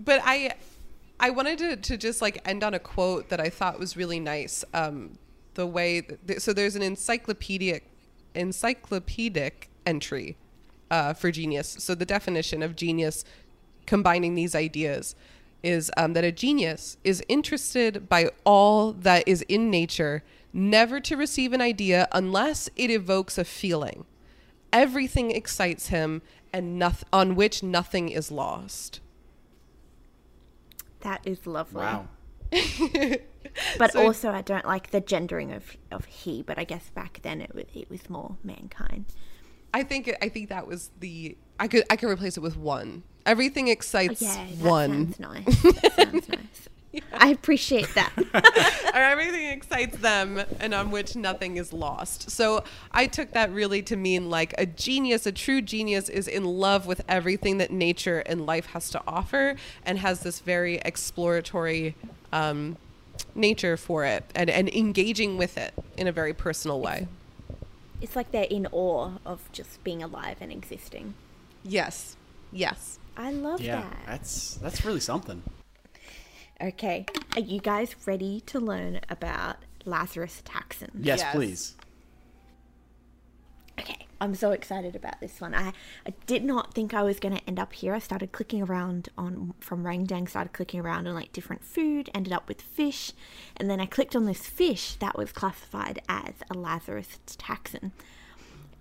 but I I wanted to, to just like end on a quote that I thought was really nice. Um, the way that, so there's an encyclopedic encyclopedic entry uh, for genius. So the definition of genius combining these ideas is um, that a genius is interested by all that is in nature, never to receive an idea unless it evokes a feeling. Everything excites him, and noth- on which nothing is lost. That is lovely. wow. *laughs* But So- also, I don't like the gendering of, of he. But I guess back then it was it was more mankind. I think I think that was the I could I could replace it with one. Everything excites oh, Yeah, that one. sounds nice. *laughs* That sounds nice. *laughs* I appreciate that. *laughs* or everything excites them and on which nothing is lost. So I took that really to mean like a genius, a true genius is in love with everything that nature and life has to offer and has this very exploratory um, nature for it and, and engaging with it in a very personal way. it's like they're in awe of just being alive and existing. Yes. Yes. I love Yeah, that. that's that's really something. Okay, are you guys ready to learn about Lazarus taxon? Yes, Yes. please. Okay, I'm so excited about this one. I, I did not think I was going to end up here. I started clicking around on from Rangdang, started clicking around on like different food, ended up with fish, and then I clicked on this fish that was classified as a Lazarus taxon.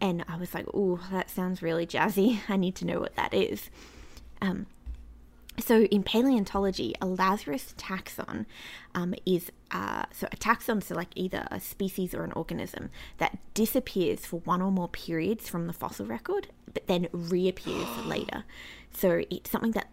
And I was like, "Oh, that sounds really jazzy. *laughs* I need to know what that is." Um, so in paleontology, a Lazarus taxon um, is uh, so a taxon, so like either a species or an organism that disappears for one or more periods from the fossil record, but then reappears *gasps* later. So it's something that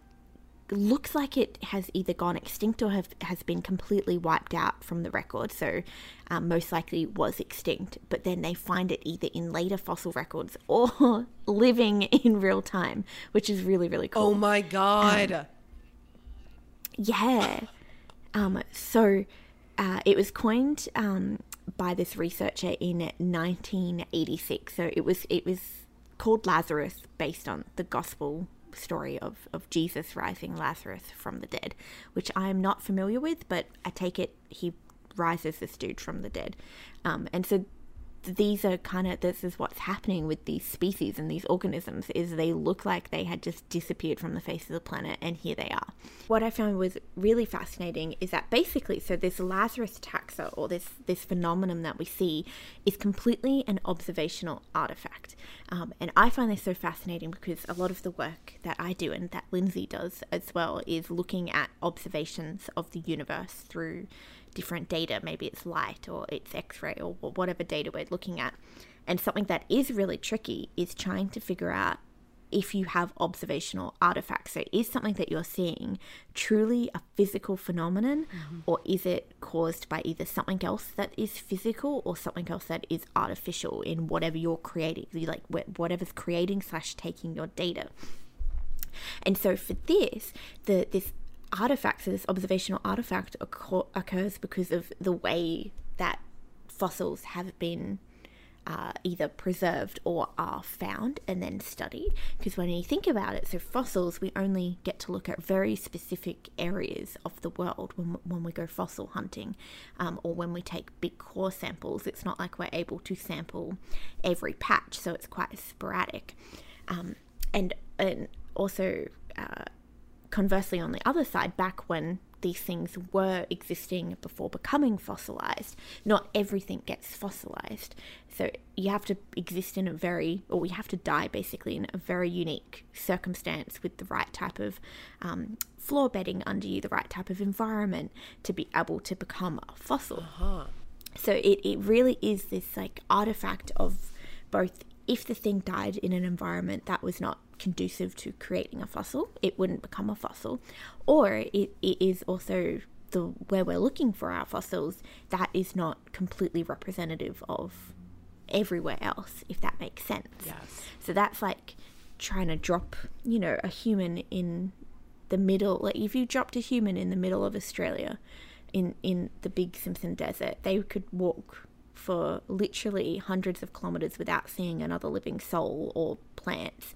looks like it has either gone extinct or have, has been completely wiped out from the record. So um, most likely was extinct, but then they find it either in later fossil records or *laughs* living in real time, which is really really cool. Oh my God. Yeah. Um, so uh, it was coined um, by this researcher in 1986. So it was it was called Lazarus based on the gospel story of, of Jesus rising Lazarus from the dead, which I am not familiar with, but I take it he rises this dude from the dead. Um, and so these are kind of this is what's happening with these species and these organisms is they look like they had just disappeared from the face of the planet and here they are. What i found was really fascinating is that basically so this lazarus taxa or this this phenomenon that we see is completely an observational artifact. Um, and i find this so fascinating because a lot of the work that i do and that lindsay does as well is looking at observations of the universe through different data. Maybe it's light or it's X ray or whatever data we're looking at. And something that is really tricky is trying to figure out if you have observational artifacts. So, is something that you're seeing truly a physical phenomenon, mm-hmm. or is it caused by either something else that is physical or something else that is artificial in whatever you're creating, like whatever's creating slash taking your data? And so for this, the this artifact, so this observational artifact occur- occurs because of the way that fossils have been uh, either preserved or are found and then studied. Because when you think about it, so fossils, we only get to look at very specific areas of the world when, when we go fossil hunting um, or when we take big core samples. It's not like we're able to sample every patch, so it's quite sporadic. Um, and, and also, uh, conversely, on the other side, back when these things were existing before becoming fossilized, not everything gets fossilized. So you have to exist in a very, or you have to die basically in a very unique circumstance with the right type of um, floor bedding under you, the right type of environment to be able to become a fossil. Uh-huh. So it, it really is this like artifact of both if the thing died in an environment that was not conducive to creating a fossil, it wouldn't become a fossil, or it, it is also the where we're looking for our fossils that is not completely representative of everywhere else, if that makes sense. Yes. So that's like trying to drop, you know, a human in the middle. Like if you dropped a human in the middle of Australia, in in the Big Simpson Desert, they could walk for literally hundreds of kilometers without seeing another living soul or plants,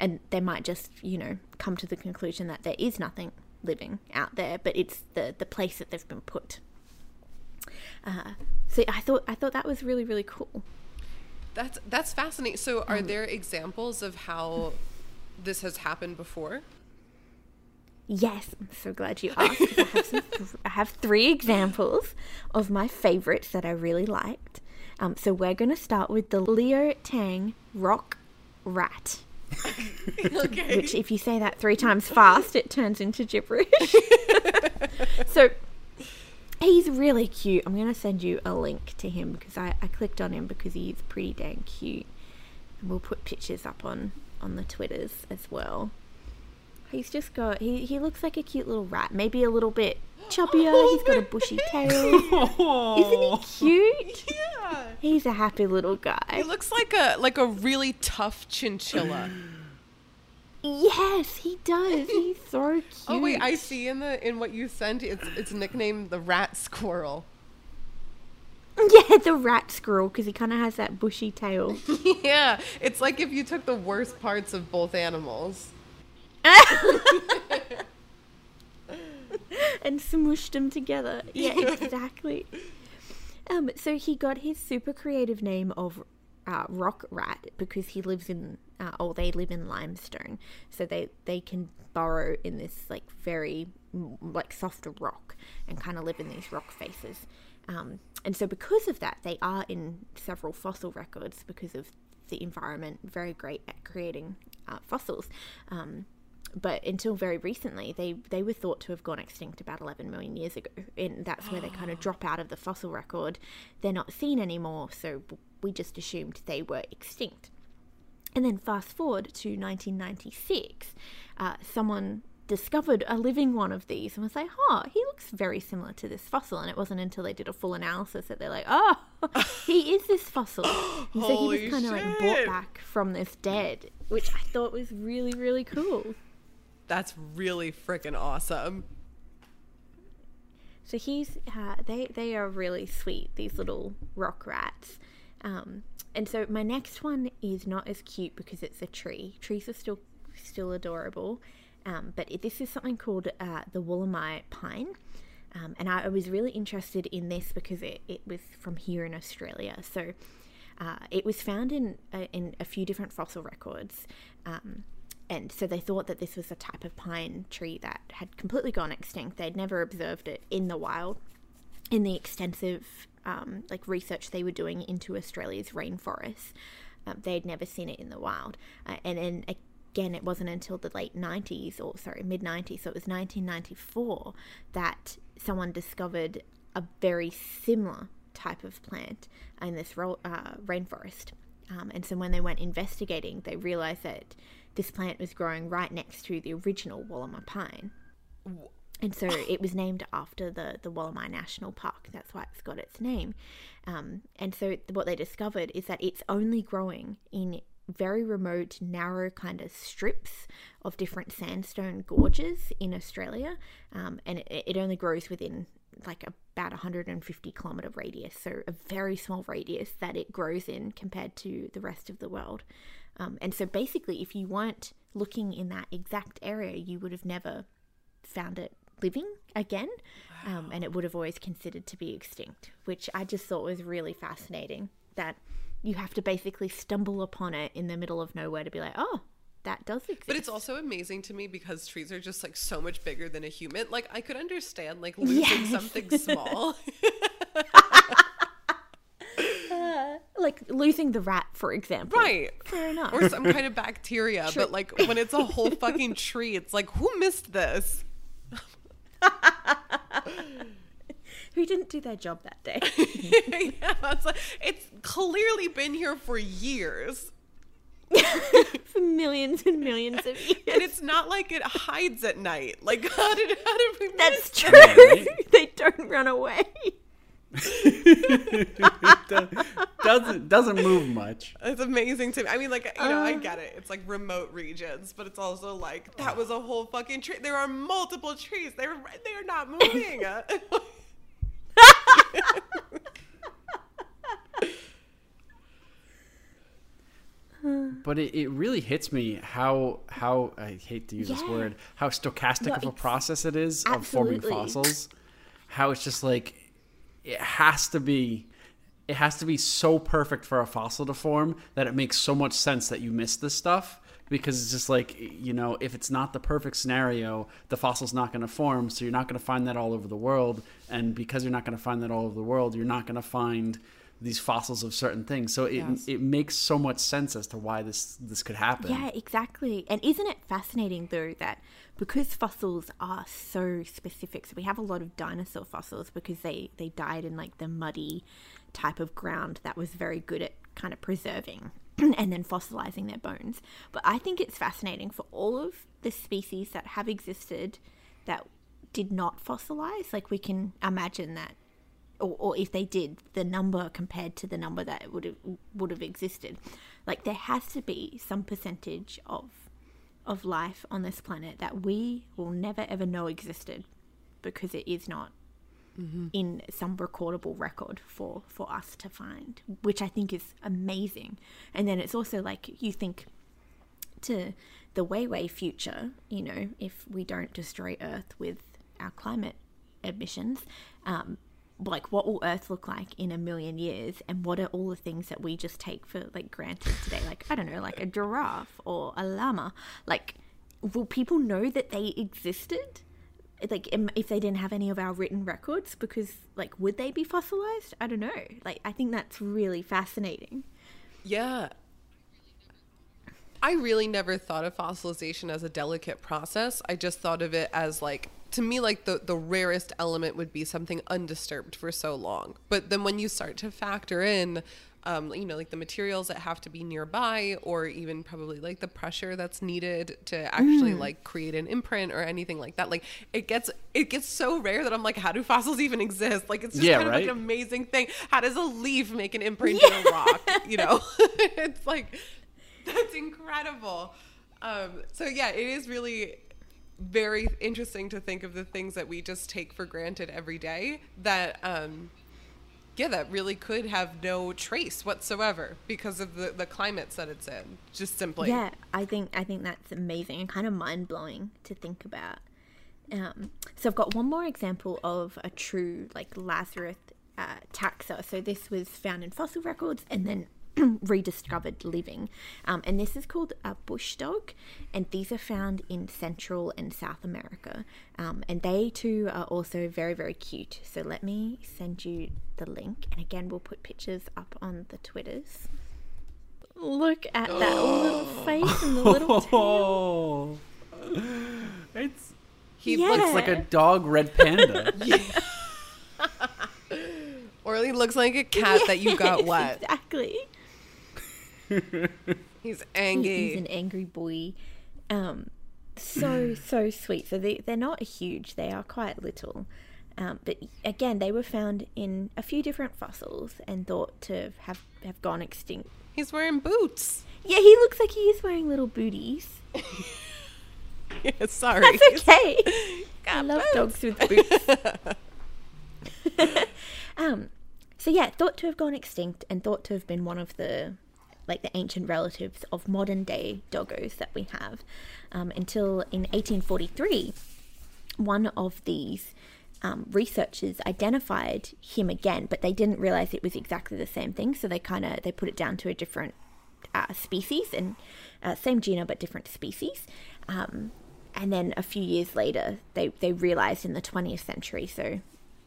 and they might just, you know, come to the conclusion that there is nothing living out there, but it's the the place that they've been put. Uh, so I thought I thought that was really really cool. That's that's fascinating. So, are there examples of how this has happened before? Yes, I'm so glad you *laughs* asked. I, have some I have three examples of my favorites that I really liked. Um, so we're going to start with the Leo Tang Rock Rat, *laughs* *laughs* okay. which, if you say that three times fast, it turns into gibberish. *laughs* so he's really cute. I'm going to send you a link to him because I, I clicked on him because he's pretty dang cute. And we'll put pictures up on, on the Twitters as well. He's just got, he, he looks like a cute little rat. Maybe a little bit chubbier. He's got a bushy tail. Isn't he cute? Yeah. He's a happy little guy. He looks like a like a really tough chinchilla. Yes, he does. He's so *laughs* cute. oh wait, I see in the in what you sent, it's it's nicknamed the rat squirrel. Yeah, the rat squirrel because he kind of has that bushy tail. *laughs* yeah, it's like if you took the worst parts of both animals. *laughs* and smooshed them together. Yeah, exactly. Um, so he got his super creative name of uh, Rock Rat because he lives in, uh, or they live in limestone, so they they can burrow in this like very like softer rock and kind of live in these rock faces. Um, and so because of that, they are in several fossil records because of the environment. Very great at creating uh, fossils. Um, but until very recently, they, they were thought to have gone extinct about 11 million years ago. And that's where they kind of *gasps* drop out of the fossil record. They're not seen anymore, so we just assumed they were extinct. And then fast forward to 1996, uh, someone discovered a living one of these and was like, huh, he looks very similar to this fossil. And it wasn't until they did a full analysis that they're like, oh, *laughs* he is this fossil. *gasps* And so he was kind of like brought back from this dead, which I thought was really, really cool. That's really freaking awesome. So he's uh, they they are really sweet these little rock rats. Um, and so my next one is not as cute because it's a tree. Trees are still still adorable, um, but this is something called uh, the Wollemi pine. Um, and I, I was really interested in this because it, it was from here in Australia. So uh, it was found in uh, in a few different fossil records. Um, and so they thought that this was a type of pine tree that had completely gone extinct. They'd never observed it in the wild. In the extensive um, like research they were doing into Australia's rainforests, um, they'd never seen it in the wild. Uh, and then again, it wasn't until the late 90s, or sorry, mid 90s, so it was 1994, that someone discovered a very similar type of plant in this ro- uh, rainforest. Um, and so when they went investigating, they realized that this plant was growing right next to the original Wollemi pine. And so it was named after the, the Wollemi National Park. That's why it's got its name. Um, and so what they discovered is that it's only growing in very remote, narrow kind of strips of different sandstone gorges in Australia. Um, and it, it only grows within like about 150 kilometer radius, so a very small radius that it grows in compared to the rest of the world. Um, and so basically, if you weren't looking in that exact area, you would have never found it living again, um, and it would have always considered to be extinct, which I just thought was really fascinating. That you have to basically stumble upon it in the middle of nowhere to be like, oh, that does exist. But it's also amazing to me because trees are just like so much bigger than a human. Like I could understand like losing Yes. something small. *laughs* *laughs* like losing the rat, for example. right. Fair enough. Or some kind of bacteria. True. But like when it's a whole *laughs* fucking tree, it's like who missed this? Who didn't do their job that day? *laughs* yeah, it's like it's clearly been here for years. *laughs* For millions and millions of years. And it's not like it hides at night. Like how did how did we That's true. right? they don't run away. Doesn't doesn't move much. It's amazing to me. I mean, like you know, I uh. get it. It's like remote regions, but it's also like that was a whole fucking tree. There are multiple trees. They're they're not moving. But it, it really hits me how how I hate to use this word how stochastic No, of a process it is of forming fossils. How it's just like it has to be it has to be so perfect for a fossil to form that it makes so much sense that you miss this stuff because it's just like you know if it's not the perfect scenario the fossil's not going to form so you're not going to find that all over the world and because you're not going to find that all over the world you're not going to find these fossils of certain things so it, Yes. it makes so much sense as to why this this could happen Yeah, exactly. And isn't it fascinating though that because fossils are so specific, so we have a lot of dinosaur fossils because they they died in like the muddy type of ground that was very good at kind of preserving *clears throat* and then fossilizing their bones. But I think it's fascinating for all of the species that have existed that did not fossilize. Like we can imagine that or, or if they did, the number compared to the number that would have would have existed, like there has to be some percentage of of life on this planet that we will never ever know existed because it is not in some recordable record for for us to find, which I think is amazing. And then it's also like you think to the way way future, you know, if we don't destroy Earth with our climate emissions, um, like what will Earth look like in a million years, and what are all the things that we just take for like granted today? Like I don't know, like a giraffe or a llama. Like, will people know that they existed? Like, um, if they didn't have any of our written records, because like, would they be fossilized? I don't know. Like, I think that's really fascinating. yeah. I really never thought of fossilization as a delicate process. I just thought of it as like to me like the the rarest element would be something undisturbed for so long. But then when you start to factor in um, you know, like the materials that have to be nearby, or even probably like the pressure that's needed to actually like create an imprint or anything like that. Like it gets it gets so rare that I'm like, how do fossils even exist? Like it's just Yeah, kind of like an amazing thing. How does a leaf make an imprint in a rock? You know, *laughs* *laughs* it's like that's incredible. Um, so yeah, it is really very interesting to think of the things that we just take for granted every day that um, yeah that really could have no trace whatsoever because of the, the climates that it's in just simply Yeah, I think I think that's amazing and kind of mind blowing to think about. Um, so I've got one more example of a true like Lazarus uh, taxa. So this was found in fossil records and then *clears throat* rediscovered living, um, and this is called a bush dog, and these are found in Central and South America, um, and they too are also very very cute. So let me send you the link, and again we'll put pictures up on the twitters. Look at that little face and the little *laughs* tail. Oh, it's he Yeah. looks looks like a dog red panda. *laughs* *laughs* or he looks like a cat that you got Yes, wet Exactly. He's *laughs* He angry is an angry boy. Um, so *clears throat* so sweet. So they they're not huge. They are quite little. Um, but again, they were found in a few different fossils and thought to have have gone extinct. he's wearing boots Yeah, he looks like he is wearing little booties. *laughs* yeah, sorry That's okay. *laughs* I love boots. dogs with boots. um, so yeah, thought to have gone extinct and thought to have been one of the like the ancient relatives of modern day doggos that we have. Um, until in 1843, one of these um, researchers identified him again, but they didn't realize it was exactly the same thing. So they kind of they put it down to a different uh, species and uh, same genus but different species. Um, and then a few years later, they, they realized in the 20th century, so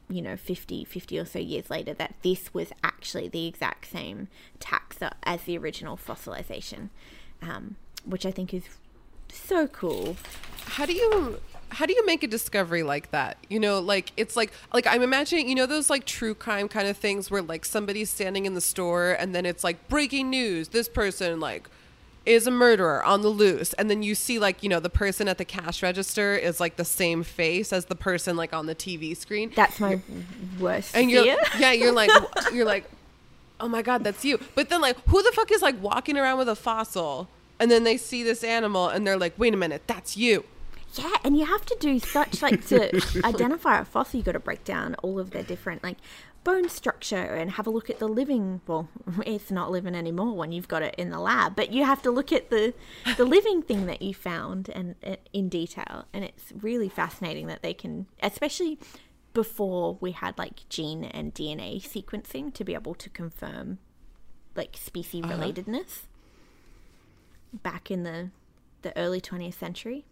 you know 50 50 or so years later that this was actually the exact same taxa as the original fossilization um, which i think is so cool. How do you how do you make a discovery like that? You know like it's like like i'm imagining you know those like true crime kind of things where like somebody's standing in the store and then it's like breaking news. This person like is a murderer on the loose and then you see like you know the person at the cash register is like the same face as the person like on the tv screen. That's my worst and you're fear. yeah you're like *laughs* you're like oh my god that's you. But then like who the fuck is like walking around with a fossil and then they see this animal and they're like wait a minute that's you. Yeah and you have to do such like to *laughs* identify a fossil you got to break down all of their different like bone structure and have a look at the living well *laughs* it's not living anymore when you've got it in the lab but you have to look at the the *laughs* living thing that you found and uh, in detail and it's really fascinating that they can especially before we had like gene and DNA sequencing to be able to confirm like species relatedness uh-huh. back in the the early 20th century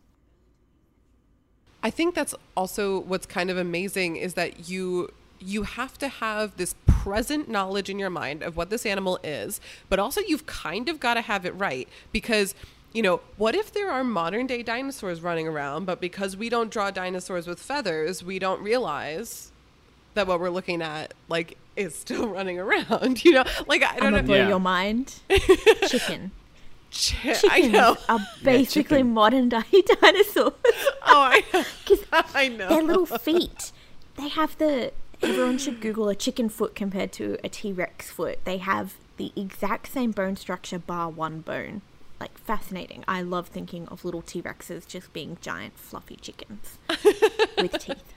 I think that's also what's kind of amazing is that you you have to have this present knowledge in your mind of what this animal is, but also you've kind of got to have it right because you know, what if there are modern day dinosaurs running around, but because we don't draw dinosaurs with feathers, we don't realize that what we're looking at like is still *laughs* running around, *laughs* you know? Like I don't I'm know. blow Yeah. your mind. *laughs* Chicken. Ch- I Chickens know. are basically chicken. modern day dinosaurs. Oh, I know. 'Cause I know. their little feet. They have the. Everyone should Google a chicken foot compared to a T Rex foot. They have the exact same bone structure, bar one bone. Like fascinating. I love thinking of little T Rexes just being giant, fluffy chickens *laughs* with teeth.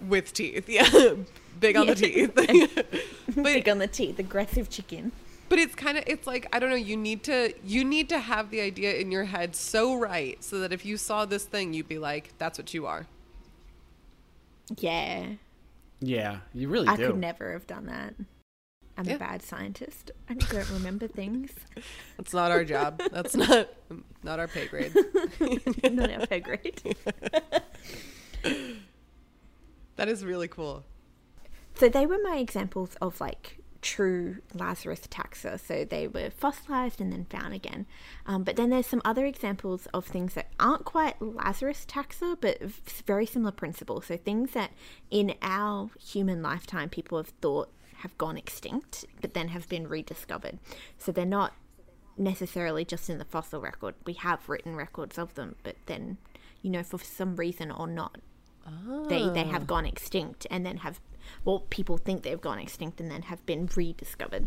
With teeth, yeah. *laughs* Big on the teeth. *laughs* but Big on the teeth, aggressive chicken. but it's kind of it's like i don't know you need to you need to have the idea in your head so right so that if you saw this thing you'd be like that's what you are Yeah, Yeah, you really I do. could never have done that. I'm Yeah. a bad scientist. I don't remember things. *laughs* that's not our job that's *laughs* not not our pay grade *laughs* Not our pay grade. that is really cool So they were my examples of like true Lazarus taxa. So they were fossilized and then found again. Um, but then there's some other examples of things that aren't quite Lazarus taxa, but very similar principle. So things that in our human lifetime people have thought have gone extinct, but then have been rediscovered. So they're not necessarily just in the fossil record. We have written records of them, but then, you know, for some reason or not, they they have gone extinct and then have well people think they've gone extinct and then have been rediscovered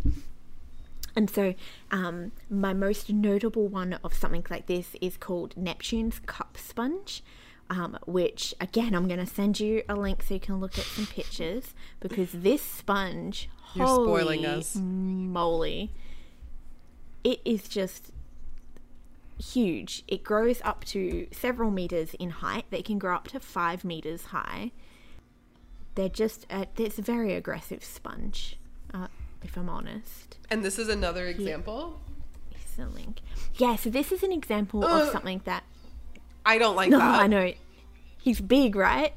and so um, my most notable one of something like this is called neptune's cup sponge um, which again i'm going to send you a link so you can look at some pictures because this sponge You're spoiling holy us. moly it is just huge. It grows up to several meters in height. They can grow up to five meters high. They're just, uh, it's a very aggressive sponge, uh, if I'm honest. and this is another example Here's the link. Yeah, so this is an example Ugh. of something that. i don't like *laughs* No, that I know. He's big, right?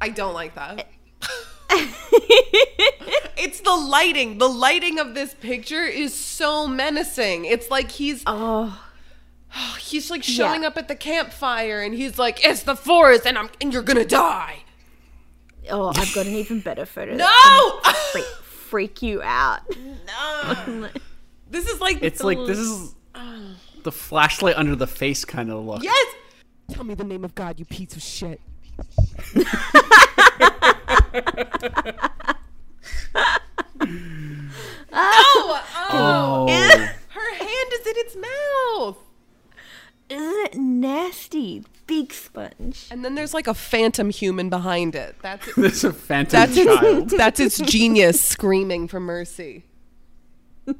I don't like that *laughs* it's the lighting the lighting of this picture is so menacing it's like he's Oh, *sighs* he's like showing Yeah. up at the campfire and he's like it's the forest and i'm and you're gonna die oh, I've got an even better photo. no freak, freak you out. no *laughs* this is like It's like this is *sighs* the flashlight under the face kind of look. yes tell me the name of god you piece of shit no oh. Oh, oh. her hand is in its mouth Isn't it nasty? Big sponge. and then there's like a phantom human behind it that's it. this is a phantom That's child. its, *laughs* that's its genius screaming for mercy. *laughs*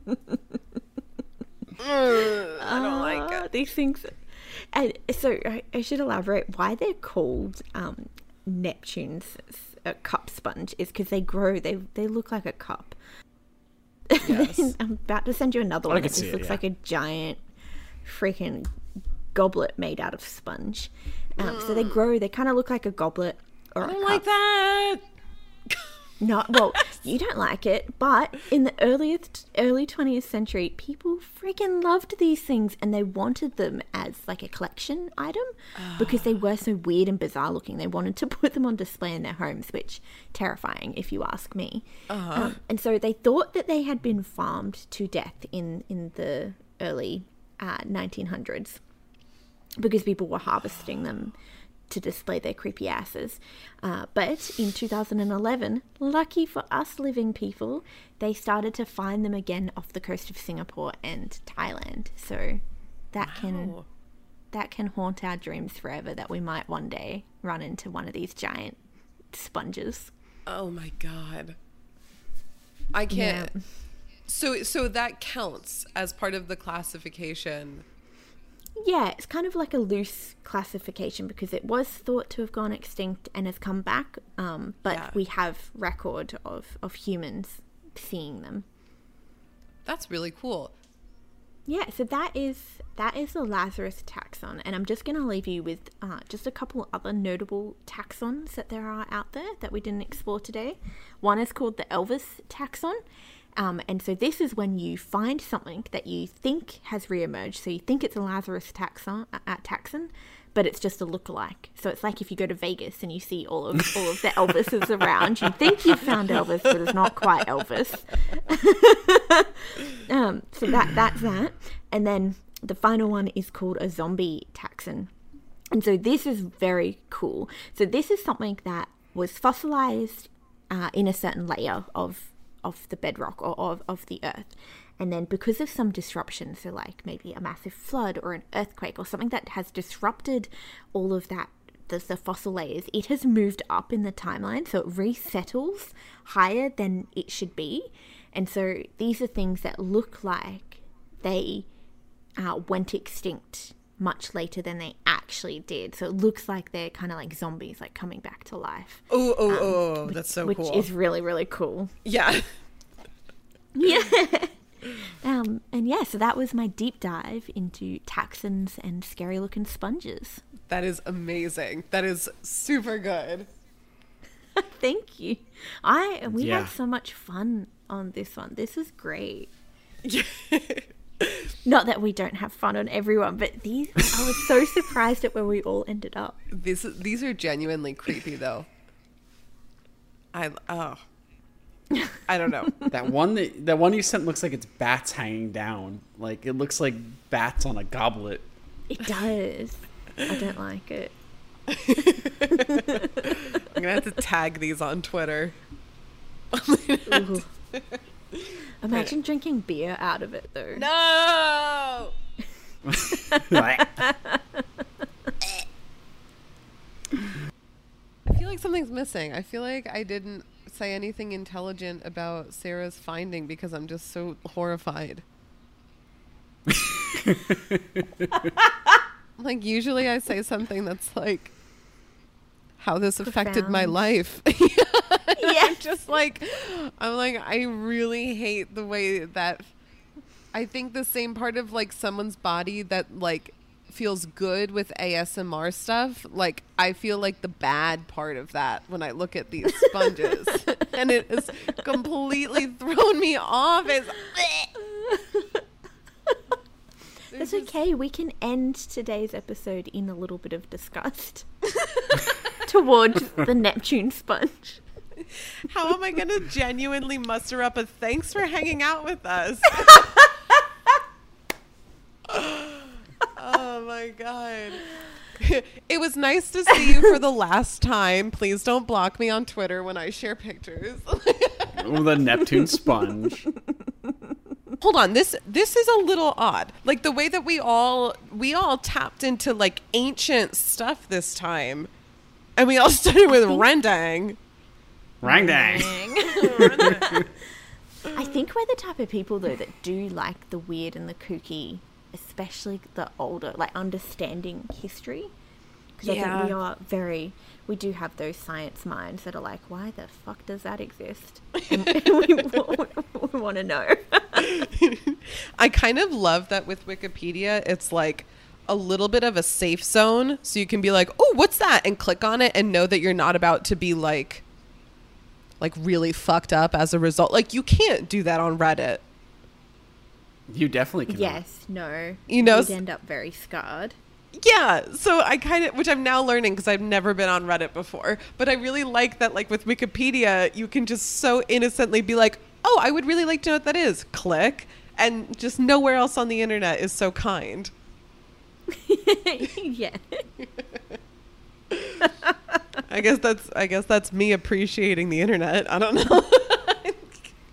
Mm, I don't like Ah, it. These things. And so I, I should elaborate why they're called um, Neptune's uh, cup sponge is because they grow. They they look like a cup. *laughs* Yes. I'm about to send you another one. could It see just it, looks yeah. like a giant freaking goblet made out of sponge. Um, So they grow. They kind of look like a goblet or I don't like that. *laughs* No, well, *laughs* you don't like it, but in the earliest early 20th century, people freaking loved these things and they wanted them as like a collection item because they were so weird and bizarre looking. They wanted to *laughs* put them on display in their homes, which terrifying if you ask me. Um, and so they thought that they had been farmed to death in in the early uh, 1900s because people were harvesting them to display their creepy asses. Uh, but in 2011, lucky for us living people, they started to find them again off the coast of Singapore and Thailand. So that can that can haunt our dreams forever that we might one day run into one of these giant sponges. Oh my god. I can't. So so that counts as part of the classification. Yeah, it's kind of like a loose classification because it was thought to have gone extinct and has come back, um, but Yeah. we have record of, of humans seeing them. That's really cool. Yeah, so that is that is the Lazarus taxon, and I'm just going to leave you with uh, just a couple other notable taxons that there are out there that we didn't explore today. One is called the Elvis taxon, um, and so this is when you find something that you think has reemerged. So you think it's a Lazarus taxon, uh, taxon, but it's just a lookalike. So it's like if you go to Vegas and you see all of all of the Elvises *laughs* around, you think you've found Elvis, but it's not quite Elvis. *laughs* um, so that that's that, and then the final one is called a zombie taxon, and so this is very cool. So this is something that was fossilized uh, in a certain layer of of the bedrock or of, of the earth. And then because of some disruption, so like maybe a massive flood or an earthquake or something that has disrupted all of that the, the fossil layers, it has moved up in the timeline, so it resettles higher than it should be. And so these are things that look like they uh, went extinct much later than they actually did. So it looks like they're kind of like zombies, like coming back to life, Oh oh oh, that's so which cool. Which is really really cool. yeah. *laughs* Yeah. *laughs* um, and yeah, so that was my deep dive into taxons and scary looking sponges. That is amazing. That is super good. *laughs* Thank you. I we Yeah. had so much fun on this one. This is great. Yeah. Not that we don't have fun on everyone, but these I was so surprised at where we all ended up. These these are genuinely creepy though. I oh. I don't know. *laughs* That one that that one you sent looks like it's bats hanging down. Like it looks like bats on a goblet. It does. I don't like it. *laughs* I'm gonna have to tag these on Twitter. *laughs* *laughs* Ooh. Imagine drinking beer out of it though. No. I feel like something's missing. I feel like I didn't say anything intelligent about Sarah's finding because I'm just so horrified. *laughs* like usually I say something that's like how this affected my life. *laughs* Yeah. I'm just like I'm like I really hate the way that I think the same part of like someone's body that like feels good with ASMR stuff, like I feel like the bad part of that when I look at these *laughs* sponges. and it has completely thrown me off. It's *laughs* It's okay. We can end today's episode in a little bit of disgust towards the Neptune sponge. how am I going to genuinely muster up a thanks for hanging out with us? *laughs* oh my god. It was nice to see you for the last time. Please don't block me on Twitter when I share pictures. With a Neptune sponge. Hold on, this this is a little odd. Like the way that we all we all tapped into like ancient stuff this time. And we all *laughs* started with rendang. Rang dang. I think we're the type of people though that do like the weird and the kooky, especially the older, like understanding history. Because I think we are very, we do have those science minds that are like, why the fuck does that exist? *laughs* And *laughs* we, we want to know. I kind of love that with Wikipedia, it's like a little bit of a safe zone. So you can be like, oh, what's that? And click on it and know that you're not about to be like, like really fucked up as a result. Like you can't do that on Reddit. You definitely can. yes, no. You know, You'd s- end up very scarred. Yeah, so I kind of, which I'm now learning because I've never been on Reddit before, but I really like that, like with Wikipedia, you can just so innocently be like, oh, I would really like to know what that is. Click. And just nowhere else on the internet is so kind. *laughs* yeah. *laughs* I guess that's, I guess that's me appreciating the internet. I don't know.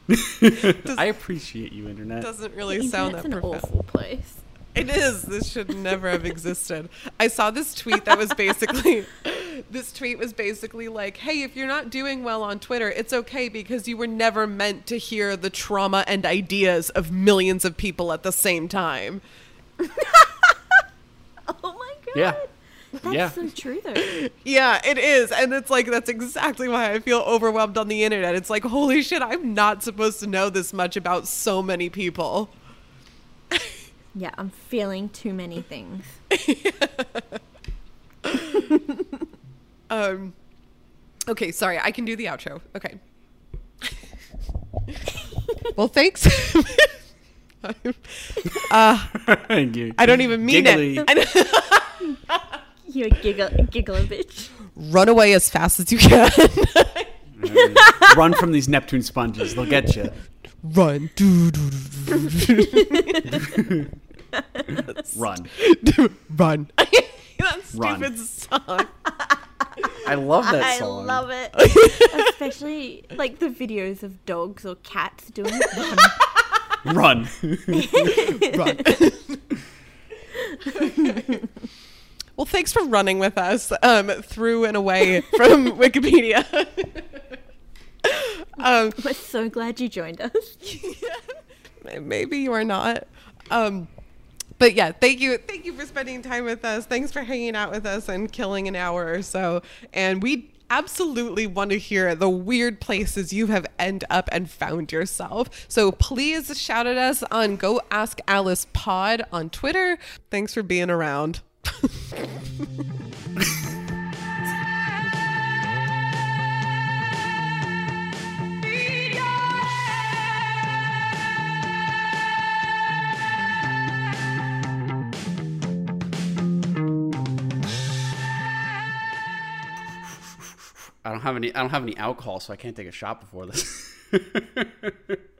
*laughs* I appreciate you, internet. doesn't really sound Internet's that an profound. awful place. It is. This should never have existed. I saw this tweet that was basically this tweet was basically like, "Hey, if you're not doing well on Twitter, it's okay because you were never meant to hear the trauma and ideas of millions of people at the same time." God. Yeah. That's Yeah. so true though. *laughs* Yeah, it is. And it's like that's exactly why I feel overwhelmed on the internet. It's like, "Holy shit, I'm not supposed to know this much about so many people." *laughs* Yeah, I'm feeling too many things. *laughs* Um Okay, sorry. I can do the outro. Okay. well, thanks. Uh, Thank you. I don't even mean Giggly. it. *laughs* You're a giggle, bitch. Run away as fast as you can. Run from these Neptune sponges. They'll get you. Run. *laughs* Run. Run. *laughs* that Run. stupid song. I love that song. I love it. Especially like the videos of dogs or cats doing it. Run. *laughs* Run. *laughs* well, thanks for running with us um, through and away from *laughs* Wikipedia. um, We're so glad you joined us. maybe you are not. Um, but yeah, thank you, thank you for spending time with us. Thanks for hanging out with us and killing an hour or so. And we absolutely want to hear the weird places you have end up and found yourself. So please shout at us on Go Ask Alice Pod on Twitter. Thanks for being around. *laughs* I don't have any. I don't have any alcohol, so I can't take a shot before this. *laughs*